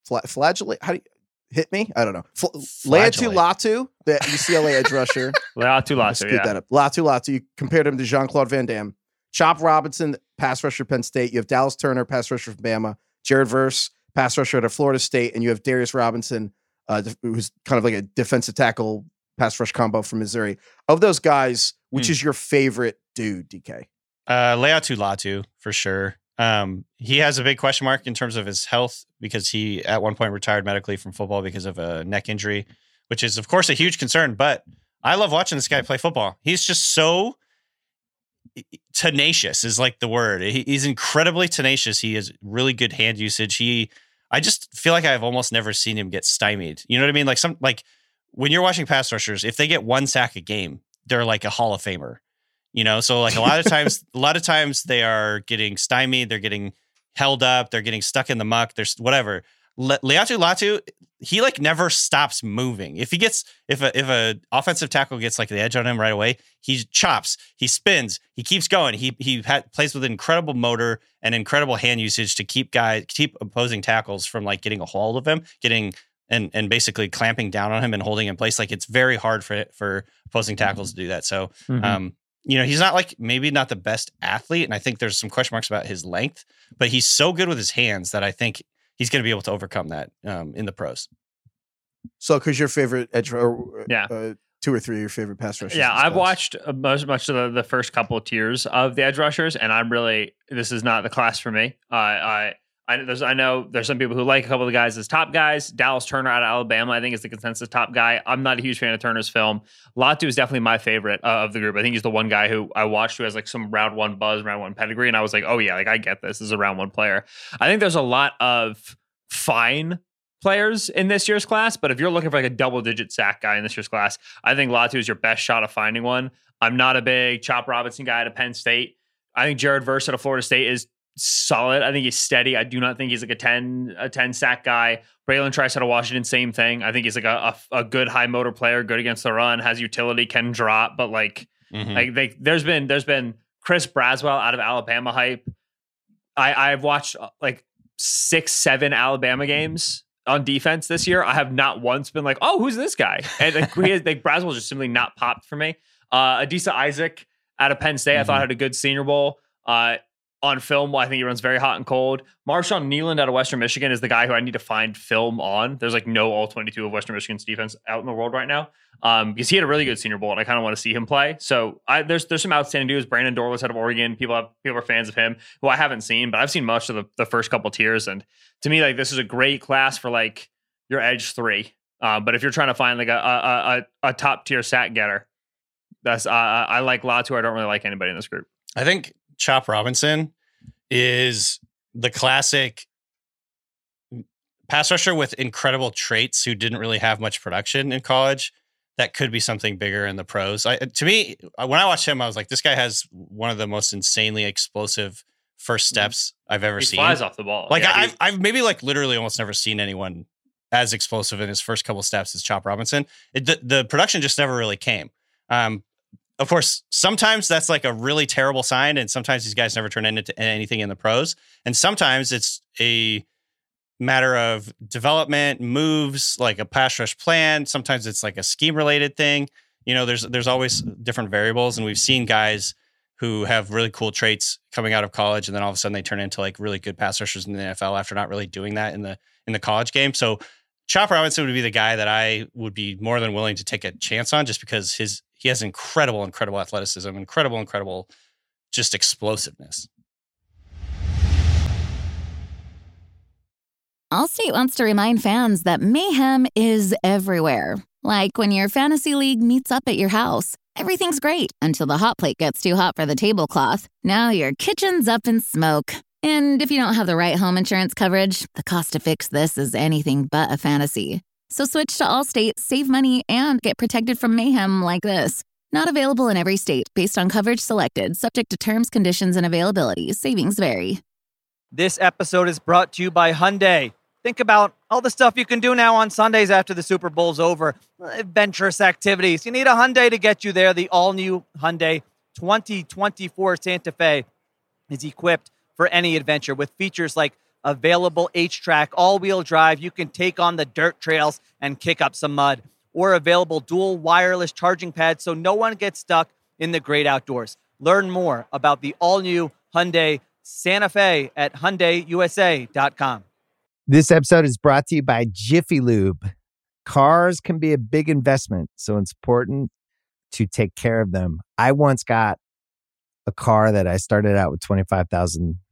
fla- flagellate. How do you hit me? I don't know. Fl- Laiatu Flagellate. Latu, the UCLA edge rusher. Latu I Latu, screwed yeah. that up. Latu Latu. You compared him to Jean Claude Van Damme. Chop Robinson, pass rusher, Penn State. You have Dallas Turner, pass rusher from Bama. Jared Verse, pass rusher at Florida State, and you have Darius Robinson, uh, who's kind of like a defensive tackle pass rush combo from Missouri. Of those guys, which Hmm. is your favorite dude, DK? Uh, Laiatu Latu for sure. Um, he has a big question mark in terms of his health because he at one point retired medically from football because of a neck injury, which is of course a huge concern. But I love watching this guy play football. He's just so tenacious is like the word. He, he's incredibly tenacious. He has really good hand usage. He, I just feel like I've almost never seen him get stymied. You know what I mean? Like some like when you're watching pass rushers, if they get one sack a game, they're like a Hall of Famer. You know, so like a lot of times, a lot of times they are getting stymied, they're getting held up, they're getting stuck in the muck, there's whatever. Le- Laiatu Latu, he like never stops moving. If he gets, if a if a offensive tackle gets like the edge on him right away, he chops, he spins, he keeps going. He he ha- plays with incredible motor and incredible hand usage to keep guys, keep opposing tackles from like getting a hold of him, getting and and basically clamping down on him and holding in place. Like it's very hard for for opposing tackles to do that. So Mhm. um, you know, he's not like maybe not the best athlete, and I think there's some question marks about his length, but he's so good with his hands that I think he's going to be able to overcome that um, in the pros. So, because your favorite edge, or, Yeah. uh, two or three of your favorite pass rushers. Yeah, I've watched uh, most much of the, the first couple of tiers of the edge rushers, and I'm really this is not the class for me. Uh, I I there's I know there's some people who like a couple of the guys as top guys. Dallas Turner out of Alabama, I think, is the consensus top guy. I'm not a huge fan of Turner's film. Latu is definitely my favorite uh, of the group. I think he's the one guy who I watched who has like some round one buzz, round one pedigree, and I was like, oh yeah, like I get this. This is a round one player. I think there's a lot of fine players in this year's class, but if you're looking for like a double digit sack guy in this year's class, I think Latu is your best shot of finding one. I'm not a big Chop Robinson guy at Penn State. I think Jared Verse at Florida State is solid. I think he's steady. I do not think he's like a 10 a 10 sack guy. Bralen Trice out of Washington, same thing. I think he's like a, a, a good high motor player, good against the run, has utility, can drop, but like Mhm. like they, there's been there's been Chris Braswell out of Alabama hype. I I've watched uh, like six seven Alabama games on defense this year. I have not once been like, oh, who's this guy? And like, he like Braswell just simply not popped for me. Uh, Adisa Isaac out of Penn State, I thought had a good Senior Bowl. Uh, on film, I think he runs very hot and cold. Marshawn Kneeland out of Western Michigan is the guy who I need to find film on. There's like no all 22 of Western Michigan's defense out in the world right now. Um, because he had a really good Senior Bowl, and I kind of want to see him play. So I, there's there's some outstanding dudes. Brandon Dorlus out of Oregon, people have people are fans of him, who I haven't seen, but I've seen much of the, the first couple tiers, and to me, like this is a great class for like your edge three. Uh, but if you're trying to find like a a, a, a top tier sack getter, that's uh, I like Latu. I don't really like anybody in this group. I think Chop Robinson is the classic pass rusher with incredible traits who didn't really have much production in college. That could be something bigger in the pros. I, to me, when I watched him, I was like, this guy has one of the most insanely explosive first steps I've ever He seen. flies off the ball. Like Yeah, I've, I've maybe like literally almost never seen anyone as explosive in his first couple steps as Chop Robinson. It, the, the production just never really came. Um, of course, sometimes that's like a really terrible sign, and sometimes these guys never turn into anything in the pros. And sometimes it's a matter of development, moves, like a pass rush plan. Sometimes it's like a scheme related thing. You know, there's there's always different variables, and we've seen guys who have really cool traits coming out of college, and then all of a sudden they turn into like really good pass rushers in the NFL after not really doing that in the in the college game. So Chop Robinson would be the guy that I would be more than willing to take a chance on, just because his he has incredible, incredible athleticism, incredible, incredible, just explosiveness. Allstate wants to remind fans that mayhem is everywhere. Like when your fantasy league meets up at your house. Everything's great until the hot plate gets too hot for the tablecloth. Now your kitchen's up in smoke. And if you don't have the right home insurance coverage, the cost to fix this is anything but a fantasy. So switch to Allstate, save money, and get protected from mayhem like this. Not available in every state based on coverage selected, subject to terms, conditions, and availability. Savings vary. This episode is brought to you by Hyundai. Think about all the stuff you can do now on Sundays after the Super Bowl's over. Adventurous activities. You need a Hyundai to get you there. The all-new Hyundai 2024 Santa Fe is equipped for any adventure with features like available HTRAC, all-wheel drive. You can take on the dirt trails and kick up some mud. Or available dual wireless charging pads so no one gets stuck in the great outdoors. Learn more about the all-new Hyundai Santa Fe at HyundaiUSA.com. This episode is brought to you by Jiffy Lube. Cars can be a big investment, so it's important to take care of them. I once got a car that I started out with 25,000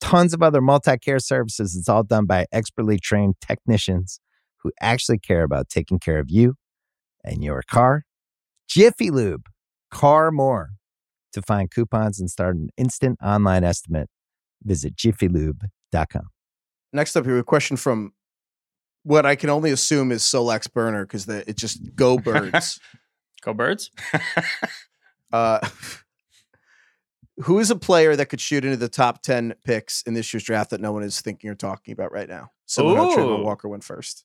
tons of other multi care services. It's all done by expertly trained technicians who actually care about taking care of you and your car. Jiffy Lube, car more. To find coupons and start an instant online estimate, visit jiffylube.com. Next up, here, a question from what I can only assume is Solak's Burner because it just go birds. Go birds. uh, who is a player that could shoot into the top 10 picks in this year's draft that no one is thinking or talking about right now? So Travon Walker went first.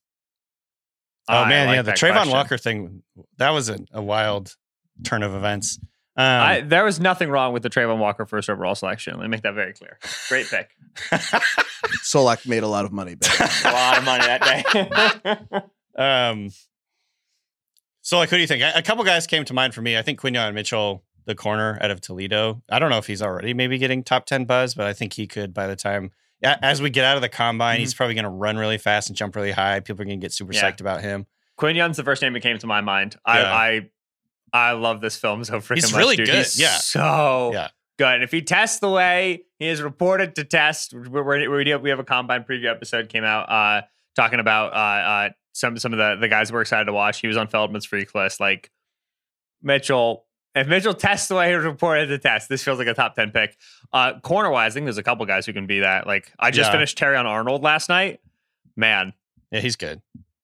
Oh I man, like yeah, the that Travon question. Walker thing that was a, a wild turn of events. Um, I, there was nothing wrong with the Travon Walker first overall selection. Let me make that very clear. Great pick. Solak made a lot of money. a lot of money that day. Um, so like, who do you think? A a couple guys came to mind for me. I think Quinyon Mitchell, the corner out of Toledo. I don't know if he's already maybe getting top ten buzz, but I think he could by the time. As we get out of the combine, he's probably going to run really fast and jump really high. People are going to get super Yeah. psyched about him. Quinn Quinyon's the first name that came to my mind. I Yeah. I, I love this film so freaking He's much. really dude. good, He's yeah. so Yeah. good. If he tests the way he is reported to test, we're, we're, we do- we have a combine preview episode came out uh, talking about uh, uh, some some of the the guys we're excited to watch. He was on Feldman's freak list. Like Mitchell, if Mitchell tests the way he reported to test, this feels like a top ten pick. Uh, corner wise, I think there's a couple guys who can be that. Like I just Yeah. finished Terrion Arnold last night. Man, Yeah, he's good.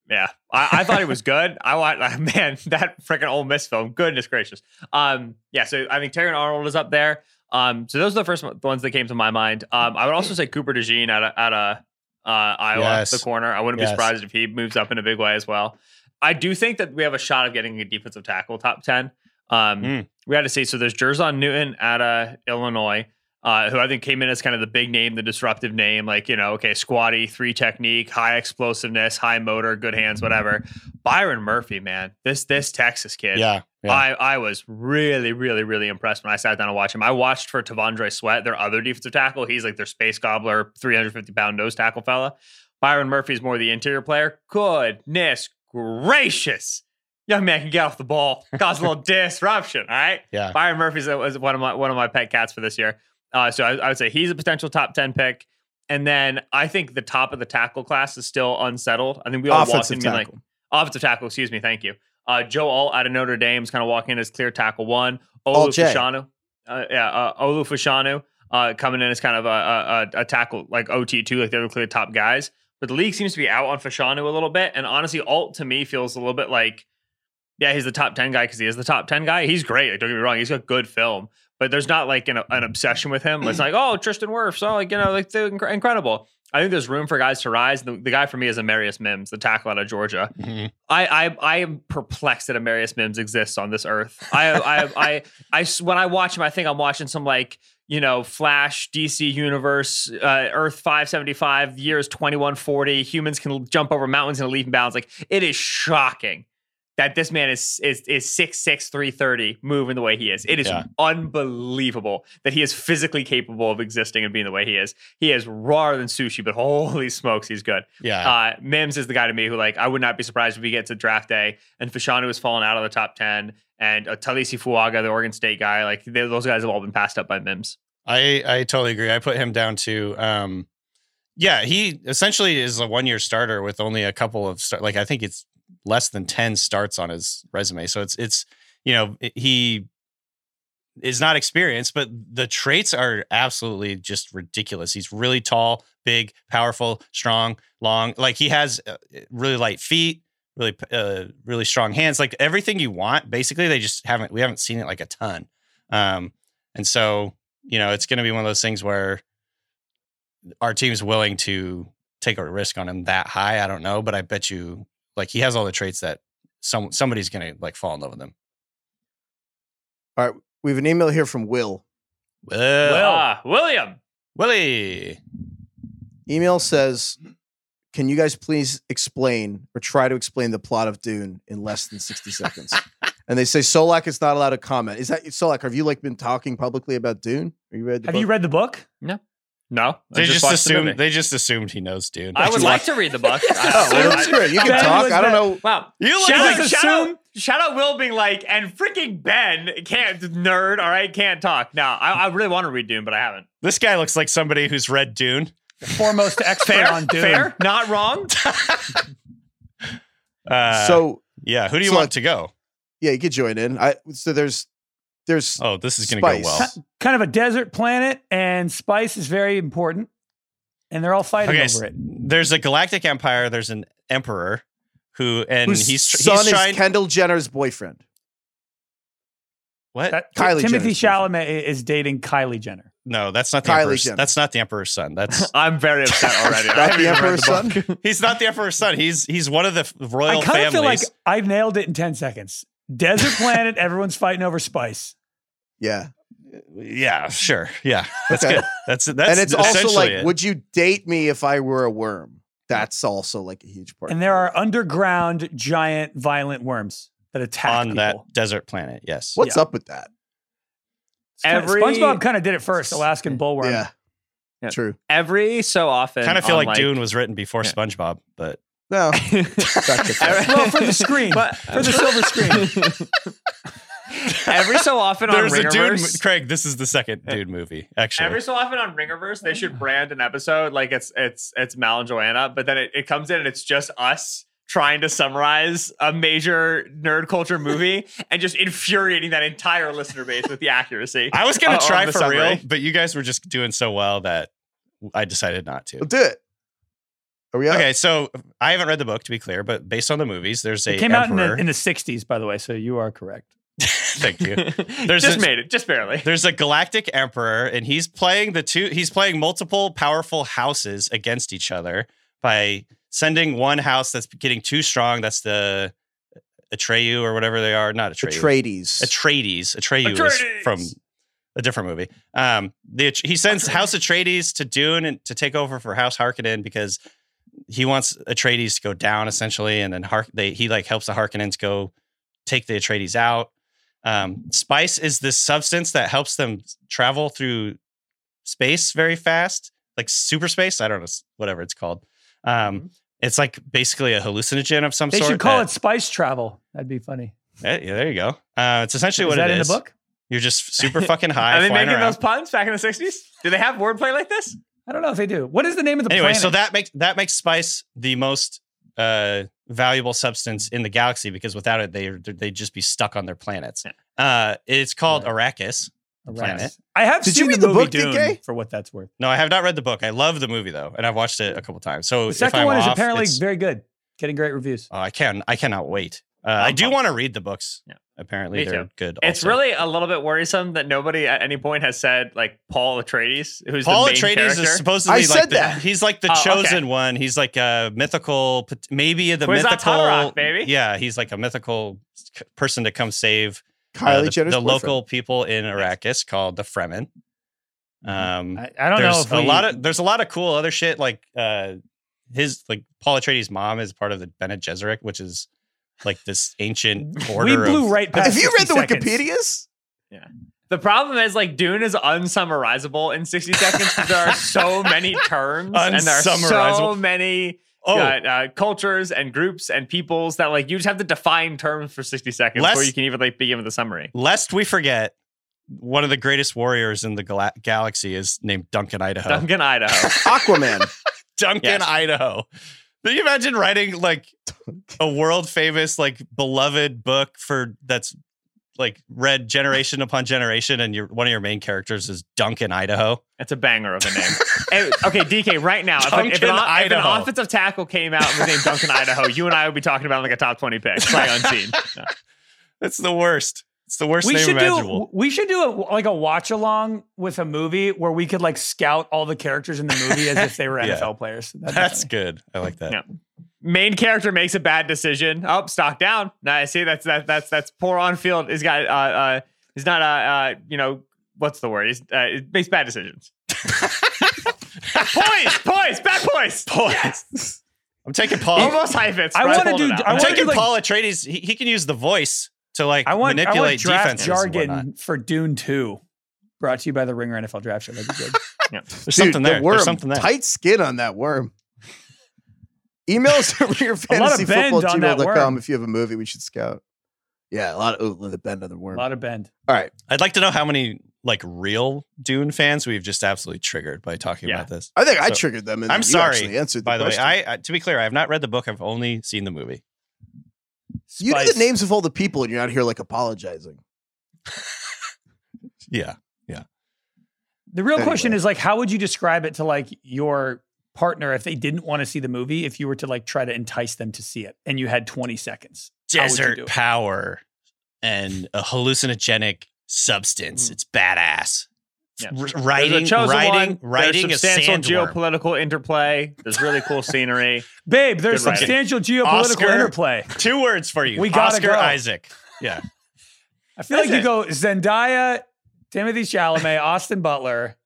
yeah, I, I thought he was good. I want man that freaking Ole Miss film. Goodness gracious. Um, yeah. So I think Terrion Arnold is up there. Um, so those are the first one- ones that came to my mind. Um, I would also say Cooper DeJean at at a uh, Iowa, Yes. the corner. I wouldn't be surprised if he moves up in a big way as well. I do think that we have a shot of getting a defensive tackle top ten. Um, Mm. we had to see. So there's Jer'Zhan Newton at uh, Illinois uh, who I think came in as kind of the big name, the disruptive name, like, you know, okay, squatty, three technique, high explosiveness, high motor, good hands, whatever. Byron Murphy, man, this this Texas kid. Yeah. yeah. I, I was really, really, really impressed when I sat down to watch him. I watched for T'Vondre Sweat, their other defensive tackle. He's like their space gobbler, 350 pound nose tackle fella. Byron Murphy's more the interior player. Goodness gracious. Young man can get off the ball, cause a little disruption. All right. Yeah. Byron Murphy's was one of my one of my pet cats for this year. Uh, so I, I would say he's a potential top 10 pick. And then I think the top of the tackle class is still unsettled. I think we all walked Offensive in like tackle. offensive tackle, excuse me, thank you. Uh, Joe Alt out of Notre Dame is kind of walking in as clear tackle one. Olu Fashanu, uh, yeah, uh, Olu Fashanu uh, coming in as kind of a, a, a, tackle like OT two, like the other clear top guys. But the league seems to be out on Fashanu a little bit, and honestly, Alt to me feels a little bit like, yeah, he's the top ten guy because he is the top ten guy. He's great. Like, don't get me wrong, he's got good film, but there's not like an, an obsession with him. It's like, oh, Tristan Wirfs, oh, like you know, like they're incredible. I think there's room for guys to rise. The, the guy for me is Amarius Mims, the tackle out of Georgia. Mhm. I, I I am perplexed that Amarius Mims exists on this earth. i i i i when I watch him, I think I'm watching some like you know Flash DC universe, uh, Earth 575, years 2140. Humans can jump over mountains in a and bounds. Like it is shocking that this man is is is six six three thirty moving the way he is. It is Yeah. unbelievable that he is physically capable of existing and being the way he is. He is rawer than sushi, but holy smokes, he's good. Yeah. Uh, Mims is the guy to me who, like, I would not be surprised if we get to draft day and Fashanu has fallen out of the top 10 and uh, Taliese Fuaga, the Oregon State guy, like, they, those guys have all been passed up by Mims. I I totally agree. I put him down to um yeah, he essentially is a one year starter with only a couple of start like I think it's less than 10 starts on his resume. So it's it's you know, he is not experienced, but the traits are absolutely just ridiculous. He's really tall, big, powerful, strong, long. Like he has uh, really light feet, really uh, really strong hands. Like everything you want. Basically, they just haven't we haven't seen it like a ton. Um, and so you know it's going to be one of those things where our team's willing to take a risk on him that high. I don't know, but I bet you like he has all the traits that some somebody's going to like fall in love with him. All right. We have an email here from Will. Well, Ah, William. Willie. Email says, Can you guys please explain or try to explain the plot of Dune in less than 60 seconds? and they say Solak is not allowed to comment. Is that Solak? Have you like been talking publicly about Dune? Are you read the Have book? you read the book? No. I They just, watched the assumed movie. they just assumed he knows Dune. I would like to read the book. Oh, well, that's great. You can Ben talk. I don't know. Wow. You look shout, like- out, shout, out, shout out Will being like, and freaking Ben can't, nerd, all right, can't talk. No, I, I really want to read Dune, but I haven't. This guy looks like somebody who's read Dune. Foremost expert on Dune. Fair, not wrong. Uh, so yeah, who do you so, want like- to go? yeah, you could join in. I so there's there's Oh, this is going to go well. Kind of a desert planet, and spice is very important. And they're all fighting Okay, over so it. there's a galactic empire. There's an emperor who, and whose he's son he's trying. is Kendall Jenner's boyfriend. what? That- Kylie Timothy Jenner's Chalamet i- is dating Kylie Jenner. no, that's not the Kylie emperor's. Jenner. That's not the emperor's son. That's I'm very upset already. I Not the emperor's the son. he's not the emperor's son. He's he's one of the royal I kind of families. feel like I've nailed it in 10 seconds. Desert planet, everyone's fighting over spice. Yeah. Yeah, sure. Yeah, that's Okay. good. That's that's and it's also like, it. would you date me if I were a worm? That's also like a huge part. And there are underground giant violent worms that attack on people. that desert planet. Yes. What's yeah. up with that? It's kinda- Every- SpongeBob kind of did it first, Alaskan bullworm. Yeah. Yeah. True. Every so often, kind of feel on, like, Dune was written before Yeah. SpongeBob, but No. Well, for the screen, But- for the silver screen. every so often on there's a Dune. mo- Ringerverse, Craig, this is the second Dune movie. Actually, Every so often on Ringerverse, they should brand an episode like it's it's it's Mal and Joanna, but then it, it comes in and it's just us trying to summarize a major nerd culture movie and just infuriating that entire listener base with the accuracy. I was gonna uh, try on the for real, but you guys were just doing so well that I decided not to. We'll do it. Are we up? Okay, so I haven't read the book to be clear, but based on the movies, there's a It came out in the, in the 60s, by the way, so you are correct. Thank you. There's just a- made it, just barely. There's a galactic emperor, and he's playing the two. He's playing multiple powerful houses against each other by sending one house that's getting too strong. That's the Atreyu or whatever they are. Not Atreyu. Atreides. Atreides. Atreyu is Atreides! from a different movie. Um, the, he sends House Atreides to Dune and to take over for House Harkonnen because he wants Atreides to go down essentially, and then Hark they he like helps the Harkonnens go take the Atreides out. Um, spice is this substance that helps them travel through space very fast, like super space. I don't know, whatever it's called. Um, it's like basically a hallucinogen of some They sort. They should call that- it spice travel. That'd be funny. Eh, yeah, there you go. Uh, it's essentially Is what that it in is. the book? You're just super fucking high. Are they making around. those puns back in the 60s? Do they have wordplay like this? I don't know if they do. What is the name of the anyway, planet? so that makes that makes spice the most uh, valuable substance in the galaxy because without it, they they'd just be stuck on their planets. Uh, it's called Arrakis. the planet. I have Did you read the the movie book, Dune DK? for what that's worth. No, I have not read the book. I love the movie though, and I've watched it a couple times. So The if second I'm one is apparently very good, getting great reviews. oh, I can I cannot wait. Uh, I do want to read the books. Yeah. Apparently, Me they're too. good. It's really a little bit worrisome that nobody at any point has said like Paul Atreides, who's Paul the main Atreides character. is supposedly I like said the, that. he's like the Oh, okay. chosen one. He's like a mythical, maybe the Kwisatz mythical Haderach, baby. Yeah, he's like a mythical person to come save uh, the, the local people in Arrakis called the Fremen. Um, I, I don't know there's if a we, lot of there's a lot of cool other shit like uh his like Paul Atreides' mom is part of the Bene Gesserit, which is like this ancient order. we blew of, right past. Have you read the seconds. Wikipedias? Yeah. The problem is like Dune is unsummarizable in 60 seconds because there are so many terms and there are so many Oh. uh, uh, cultures and groups and peoples that like you just have to define terms for 60 seconds Less- before you can even like begin with the summary. Lest we forget, one of the greatest warriors in the gala- galaxy is named Duncan Idaho. Duncan, Idaho. Aquaman. Duncan, Yes. Idaho. Can you imagine writing like a world famous, like beloved book for that's like read generation upon generation, and your one of your main characters is Duncan, Idaho? That's a banger of a name. Hey, okay, DK, right now, if, if, an, if an offensive tackle came out and was named Duncan, Idaho, you and I would be talking about like a top 20 pick, sight unseen. No. That's the worst. It's the worst We name should imaginable. do. We should do a, like a watch along with a movie where we could like scout all the characters in the movie as if they were Yeah. NFL players. That'd That's good. I like that. Yeah. Main character makes a bad decision. Oh, stock down. I See, that's that, that's that's poor on field. He's got uh uh he's not uh uh you know what's the word? He's uh, he makes bad decisions. poise, poise, bad poise, Poise. I'm taking Paul. Almost hyphens. I wanna do- I I'm taking do, like- Paul Atreides. He, he can use the voice to like I want. I want draft defenses and jargon for Dune Two, brought to you by the Ringer NFL Draft Show. That'd be good. There's Dude, something the there. worm. There's something there. Tight skin on that worm. Email us at A lot of ringerfantasyfootball bend on that gmail.com if you have a movie we should scout. Yeah, a lot of oh, the bend on the worm. a lot of bend. All right. I'd like to know how many like real Dune fans we've just absolutely triggered by talking Yeah. about this. I think I triggered them. And I'm sorry, answered the By the way. I, I to be clear, I have not read the book. I've only seen the movie. You know the names of all the people, and you're not here like apologizing. Yeah. Yeah. The real question is like, how would you describe it to like your partner if they didn't want to see the movie? If you were to like try to entice them to see it, and you had 20 seconds, How would you do Desert power and a hallucinogenic substance. Mm. It's badass. Yeah. R- There's a riding, chosen one. riding There's a substantial sandworm. geopolitical interplay. There's really cool scenery. babe, there's Good writing. substantial geopolitical Oscar. interplay. Two words for you. We gotta Oscar go. Isaac. Yeah. I feel like you go Zendaya, Timothy Chalamet, Austin Butler.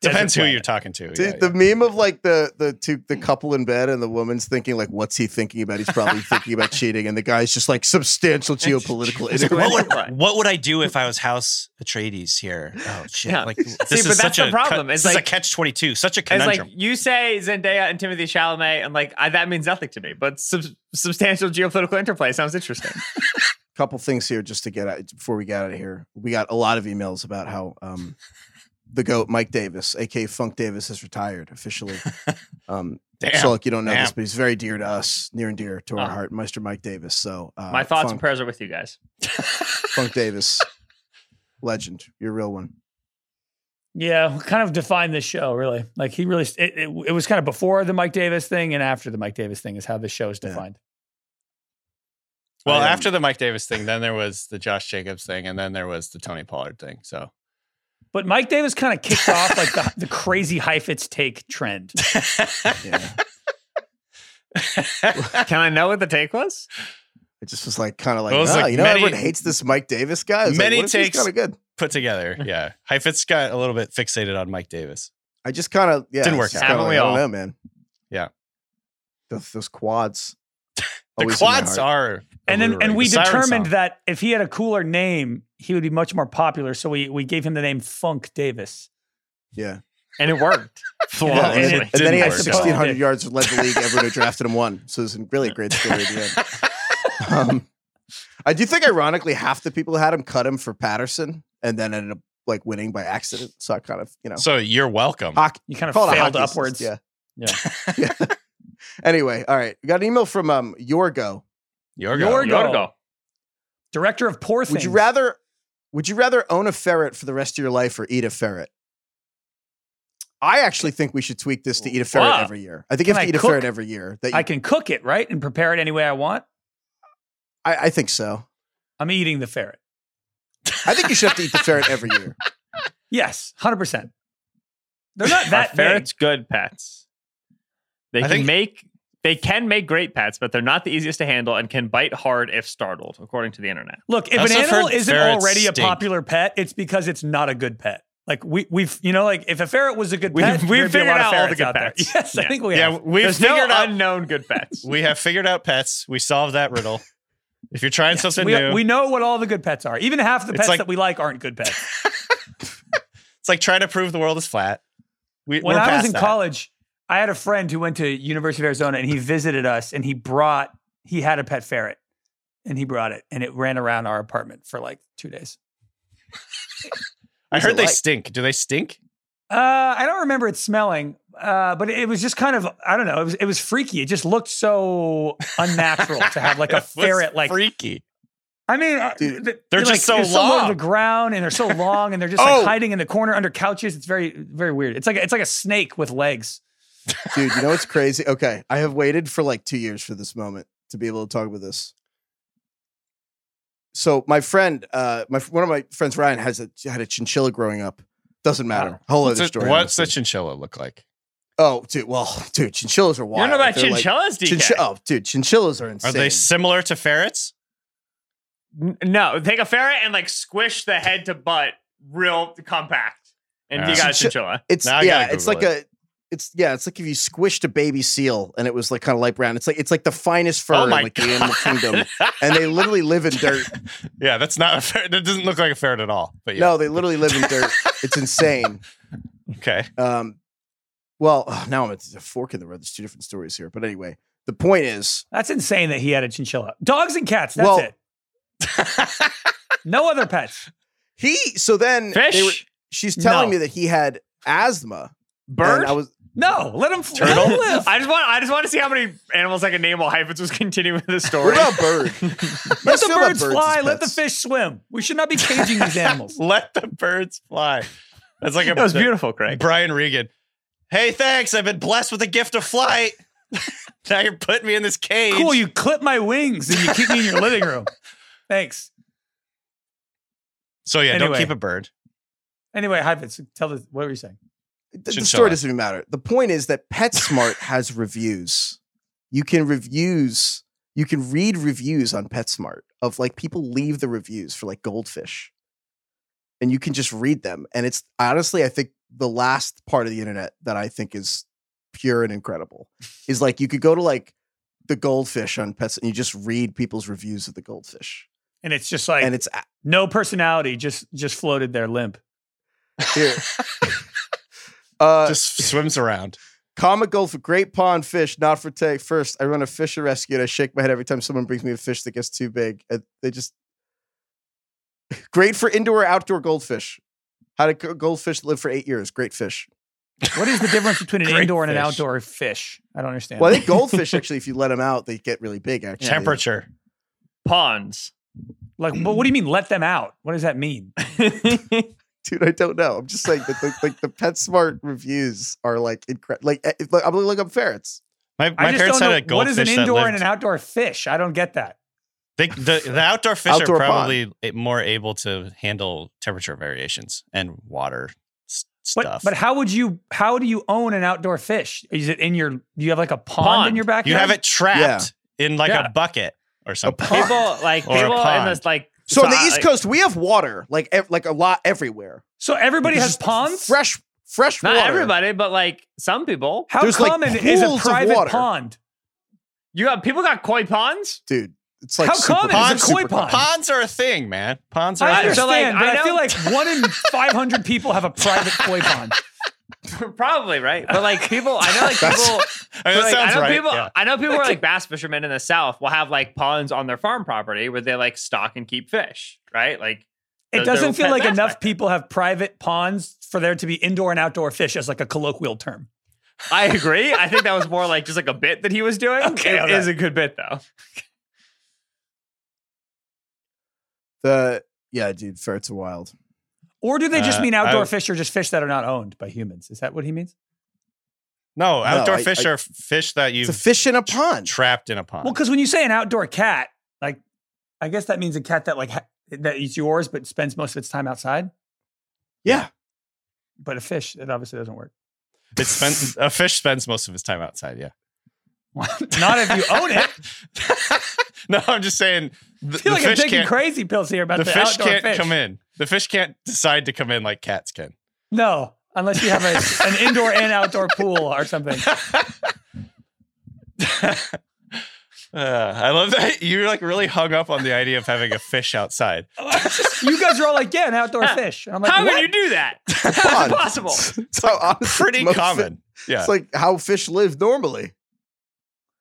Depends who you're talking to. Dude, Yeah, the meme of like the the two the couple in bed and the woman's thinking like, what's he thinking about? He's probably thinking about cheating, and the guy's just like substantial geopolitical like, what, would, what would I do if I was House Atreides here? Oh shit! Yeah. Like See, this but is that's such the a problem. This It's is a catch twenty two. Such a It's conundrum. like you say Zendaya and Timothy Chalamet, and like I, that means nothing to me. But sub- substantial geopolitical interplay sounds interesting. couple things here just to get out before we get out of here. We got a lot of emails about how um, the goat Mike Davis, aka Funk Davis, has retired officially. Um, Damn. so like you don't know this, but he's very dear to us, near and dear to our Oh. heart, Meister Mike Davis. So uh, My thoughts and prayers are with you guys. Funk Davis, legend, you're a real one. Yeah, kind of defined this show, really. Like he really, it, it, it was kind of before the Mike Davis thing and after the Mike Davis thing is how this show is Yeah. defined. well, um, after the Mike Davis thing, then there was the Josh Jacobs thing, and then there was the Tony Pollard thing. So But Mike Davis kind of kicked off like the, the crazy Heifetz take trend. Yeah, Can I know what the take was? it just was like kind of like, It was "Ah, like you know, many- everyone hates this Mike Davis guy. It's many like, what takes- kind of good. put together, yeah. Heifetz got a little bit fixated on Mike Davis. I just kind of yeah, Didn't work out. kinda Haven't like, we I don't all? know, man. Yeah. those, those quads. The always in my quads are, and then and we The determined that if he had a cooler name, he would be much more popular. So we we gave him the name Funk Davis. Yeah. And it worked. Yeah, and, and then, it and then he had work out. 1,600 yards, led the league. Everyone who drafted him won. So it's a really great story at the end. Um, I do think, ironically, half the people who had him cut him for Patterson and then ended up like winning by accident. So I kind of, you know, So you're welcome. hockey, You kind of call it a failed hockey assist, upwards. Yeah. Yeah. yeah. anyway, all right. We got an email from um, Yorgo. Yorgo. Yorgo. Yorgo. Director of Poor Things. Would you rather would you rather own a ferret for the rest of your life or eat a ferret? I actually think we should tweak this to eat a ferret Wow. every year. I think you have to I eat a ferret every year. That you, I can cook it right and prepare it any way I want. I, I think so. I'm eating the ferret. I think you should have to eat the ferret every year. Yes, hundred percent. They're not Are that ferrets big. good pets? They I can think- make they can make great pets, but they're not the easiest to handle and can bite hard if startled, according to the internet. Look, if an animal isn't ferrets already a popular pet, it's because it's not a good pet. Like we, we've, you know, like if a ferret was a good We've- pet, we've there'd be a figured lot of out all the good out there. pets. Yes, I think we yeah, have. Yeah, we've There's figured no out unknown good pets. we have figured out pets. We solved that riddle. If you're trying something we, new, we know what all the good pets are. Even half the pets like- that we like aren't good pets. it's like trying to prove the world is flat. We, when I was in that. college, I had a friend who went to University of Arizona and he visited us and he brought he had a pet ferret and he brought it and it ran around our apartment for like two days. I heard they like? stink. Do they stink? Uh, I don't remember it smelling, uh, but it was just kind of I don't know. It was it was freaky. It just looked so unnatural to have like a ferret. Like freaky. I mean, uh, Dude, th- they're just like, so they're so low to long. the ground and they're so long and they're just Oh! like hiding in the corner under couches. It's very very weird. It's like it's like a snake with legs. Dude, you know what's crazy? Okay. I have waited for like two years for this moment to be able to talk about this. So my friend, uh, my one of my friends, Ryan, has a had a chinchilla growing up. Doesn't matter. Whole What's, other it, story. what's the chinchilla look like? Oh, dude. Well, dude, chinchillas are You wild. don't know about They're like- chinchillas, DK? Chinchi- oh, dude, chinchillas are insane. Are they similar to ferrets? N- No, take a ferret and like squish the head to butt real compact, and you Uh, got a chinchilla. It's Now yeah, it's Google like a it's yeah, it's like if you squished a baby seal and it was like kind of light brown. It's like it's like the finest fur oh in like god! the animal kingdom, and they literally live in dirt. yeah, that's not a ferret. That doesn't look like a ferret at all. But yeah, No, they literally live in dirt. It's insane. okay. Um, well, oh, now I'm at a fork in the road. There's two different stories here, but anyway, the point is, That's insane that he had a chinchilla. Dogs and cats. That's Well- it. No other pets. he. So then they Fish, were- she's telling No. me that he had asthma. bird. I was No, let him Turtle. Let him live. I just want. I just want to see how many animals I can name while Heifetz was continuing the story. what about bird? Let the birds birds fly. as Let the fish swim. We should not be caging these animals. Let the birds fly. That's like a that was beautiful, Craig. Brian Regan. Hey, thanks. I've been blessed with a gift of flight. now you're putting me in this cage. Cool. You clip my wings and you keep me in your living room. Thanks. so yeah, don't keep a bird. Anyway, Heifetz, tell the what were you saying? The, the story doesn't even matter. The point is that PetSmart has reviews. You can reviews you can read reviews on PetSmart of like people leave the reviews for like goldfish. And you can just read them. And it's honestly, I think the last part of the internet that I think is pure and incredible is like you could go to like the goldfish on pets and you just read people's reviews of the goldfish. And it's just like and it's no personality, just just floated there limp. here. uh Just swims around. Comic gold for great pond fish, not for take. First, I run a fisher rescue and I shake my head every time someone brings me a fish that gets too big. And they just great for indoor outdoor goldfish. How did go- goldfish live for eight years? Great fish. What is the difference between an Great indoor and an fish. outdoor fish? I don't understand. Well, I think goldfish actually, if you let them out, they get really big. Actually, Temperature. Ponds. like, but what do you mean let them out? What does that mean? Dude. I don't know. I'm just saying that the, like the PetSmart reviews are like incredible. Like, eh, like I'm looking up ferrets. My, I my parents had know a goldfish. what is an indoor and an outdoor fish. I don't get that. They, the, the outdoor fish Outdoor are probably a- more able to handle temperature variations and water s- But stuff. but how would you how do you own an outdoor fish? Is it in your do you have like a pond, Pond. in your backyard? you have it trapped in like Yeah. a bucket or something. pond. People like Or a people in pond. this like So on the I- East Coast, we have water like ev- like a lot everywhere. So everybody has ponds? fresh fresh Not water. everybody, but like some people. How There's, like, common is a private water. pond? You got people got koi ponds. dude. It's like How super- common is a Ponds, koi pond? ponds are a thing, man. Ponds are. I a thing. understand, so, like, but I I, feel like one in 500 people have a private koi pond. Probably right, but like people, I know like people. I mean, that like, sounds I know right. people. yeah. I know people who are like bass fishermen in the South will have like ponds on their farm property where they like stock and keep fish. Right, like It doesn't feel like enough people have private ponds for there to be indoor and outdoor fish as like a colloquial term. I agree. I think that was more like just like a bit that he was doing. Okay, it okay. is a good bit though. the yeah, dude. Ferrets are wild. Or do they just Uh, mean outdoor I- fish or just fish that are not owned by humans? Is that what he means? No, outdoor I- fish I- are fish that you It's a fish in a pond. trapped in a pond. Well, because when you say an outdoor cat, like I guess that means a cat that like ha- that is yours but spends most of its time outside. yeah, But a fish, it obviously doesn't work. it spends a fish spends most of his time outside. Yeah. not if you own it. no, I'm just saying. The, I feel the like I'm fish taking can't. crazy pills here about the the, fish outdoor can't fish. come in. The fish can't decide to come in like cats can. No, unless you have a, an indoor and outdoor pool or something. Uh, I love that you're like really hung up on the idea of having a fish outside. You guys are all like, yeah, an outdoor fish. And I'm like, How what? can you do that? How is Pond. it possible? It's how honestly Pretty most fi- common. Yeah. It's like how fish live normally.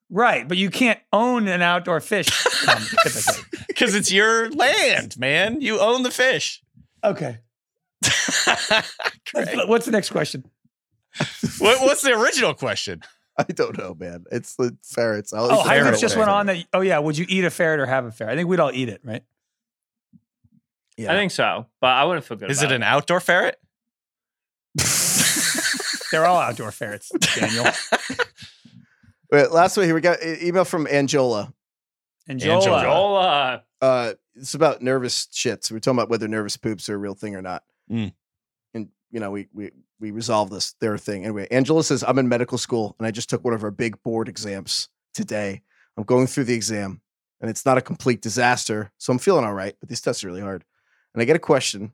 Right, but you can't own an outdoor fish. um, typically. Because it's your land, man. You own the fish. Okay. What's the next question? what, what's the original question? I don't know, man. It's the ferrets. I'll Oh, eat the ferret Heinrich ferret just went on that. Oh, yeah. Would you eat a ferret or have a ferret? I think we'd all eat it, right? Yeah. I think so, but I wouldn't feel good. Is it about an outdoor ferret? They're all outdoor ferrets, Daniel. Wait, last week we got an email from Angela. And Angela. Joel. Joel, uh, it's about nervous shits. We're talking about whether nervous poops are a real thing or not. Mm. And you know, we we we resolve this. They're a thing anyway. Angela says, "I'm in medical school and I just took one of our big board exams today. I'm going through the exam, and it's not a complete disaster, so I'm feeling all right. But these tests are really hard. And I get a question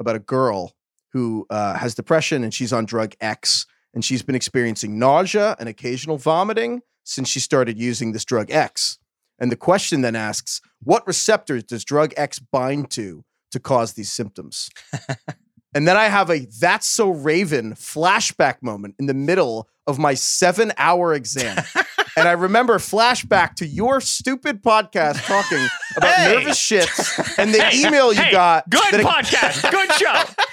about a girl who uh, has depression and she's on drug X, and she's been experiencing nausea and occasional vomiting since she started using this drug X. And the question then asks, what receptors does drug X bind to to cause these symptoms? and then I have a that's so Raven flashback moment in the middle of my seven hour exam. and I remember flashback to your stupid podcast talking about Hey! nervous shits and the Hey, email you hey, got. good podcast, good show.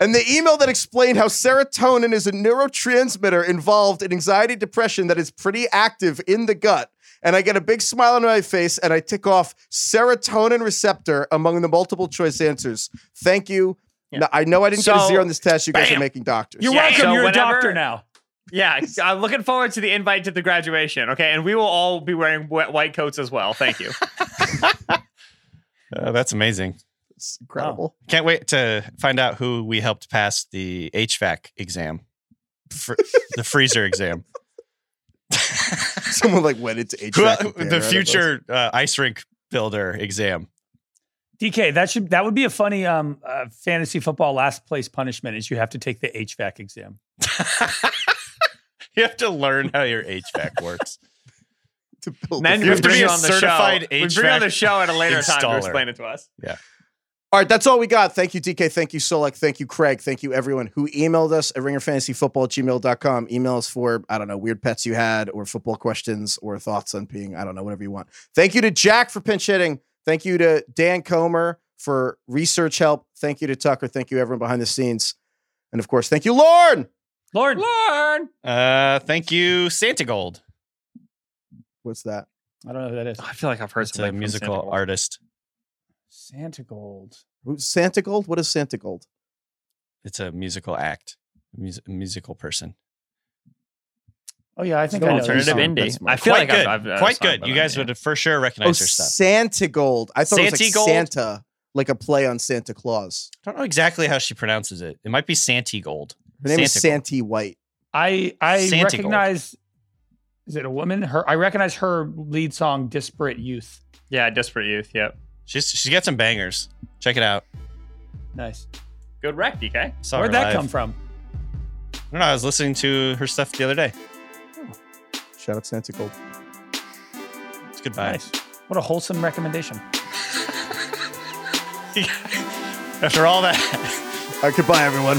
and the email that explained how serotonin is a neurotransmitter involved in anxiety depression that is pretty active in the gut. And I get a big smile on my face and I tick off serotonin receptor among the multiple choice answers. Thank you. Yeah. No, I know I didn't get a zero on this test. You guys are making doctors. You're Yeah, welcome. so You're a doctor now. Yeah, I'm looking forward to the invite to the graduation. Okay, and we will all be wearing wet white coats as well. Thank you. Uh, that's amazing. It's incredible. Can't wait to find out who we helped pass the HVAC exam, Fr- the freezer exam. Someone like went into HVAC. Well, compare the out of us. future uh, ice rink builder exam. DK, that should that would be a funny um uh, fantasy football last place punishment is you have to take the HVAC exam. you have to learn how your HVAC works. to build. then you have to be a on the certified show. We bring on the show at a later time to explain it to us. All right, that's all we got. Thank you, DK. Thank you, Solak. Thank you, Craig. Thank you, everyone who emailed us at ringerfantasyfootball at gmail.com. Email us for, I don't know, weird pets you had or football questions or thoughts on being, I don't know, whatever you want. Thank you to Jack for pinch hitting. Thank you to Dan Comer for research help. Thank you to Tucker. Thank you, everyone behind the scenes. And of course, thank you, Lauren. Lord, Learn. Uh, thank you, Santa Gold. What's that? I don't know who that is. I feel like I've heard It's something a musical Santa Claus. artist. Santa Gold. Santa Gold? What is Santa Gold? It's a musical act, a mus- musical person. Oh yeah, I think no I know. Alternative this. song. indie. I feel Quite like good. I've, I've, Quite I've good. You guys would for sure Oh, recognize her stuff. Santa Gold. I thought it was like Gold? Santa, like a play on Santa Claus. I don't know exactly how she pronounces it. It might be Santi Gold. Her name is Santa Gold. Santi White. I I Santa Gold. recognize. Is it a woman? Her I recognize her lead song "Disparate Youth." Yeah, Desperate Youth. Yep. She's she's got some bangers. Check it out. Nice. Good rec, DK. Saw Where'd that live. come from? I don't know. I was listening to her stuff the other day. Oh. Shout out Santa Gold. It's good vibes. Nice. What a wholesome recommendation. After all that, All right, goodbye, everyone.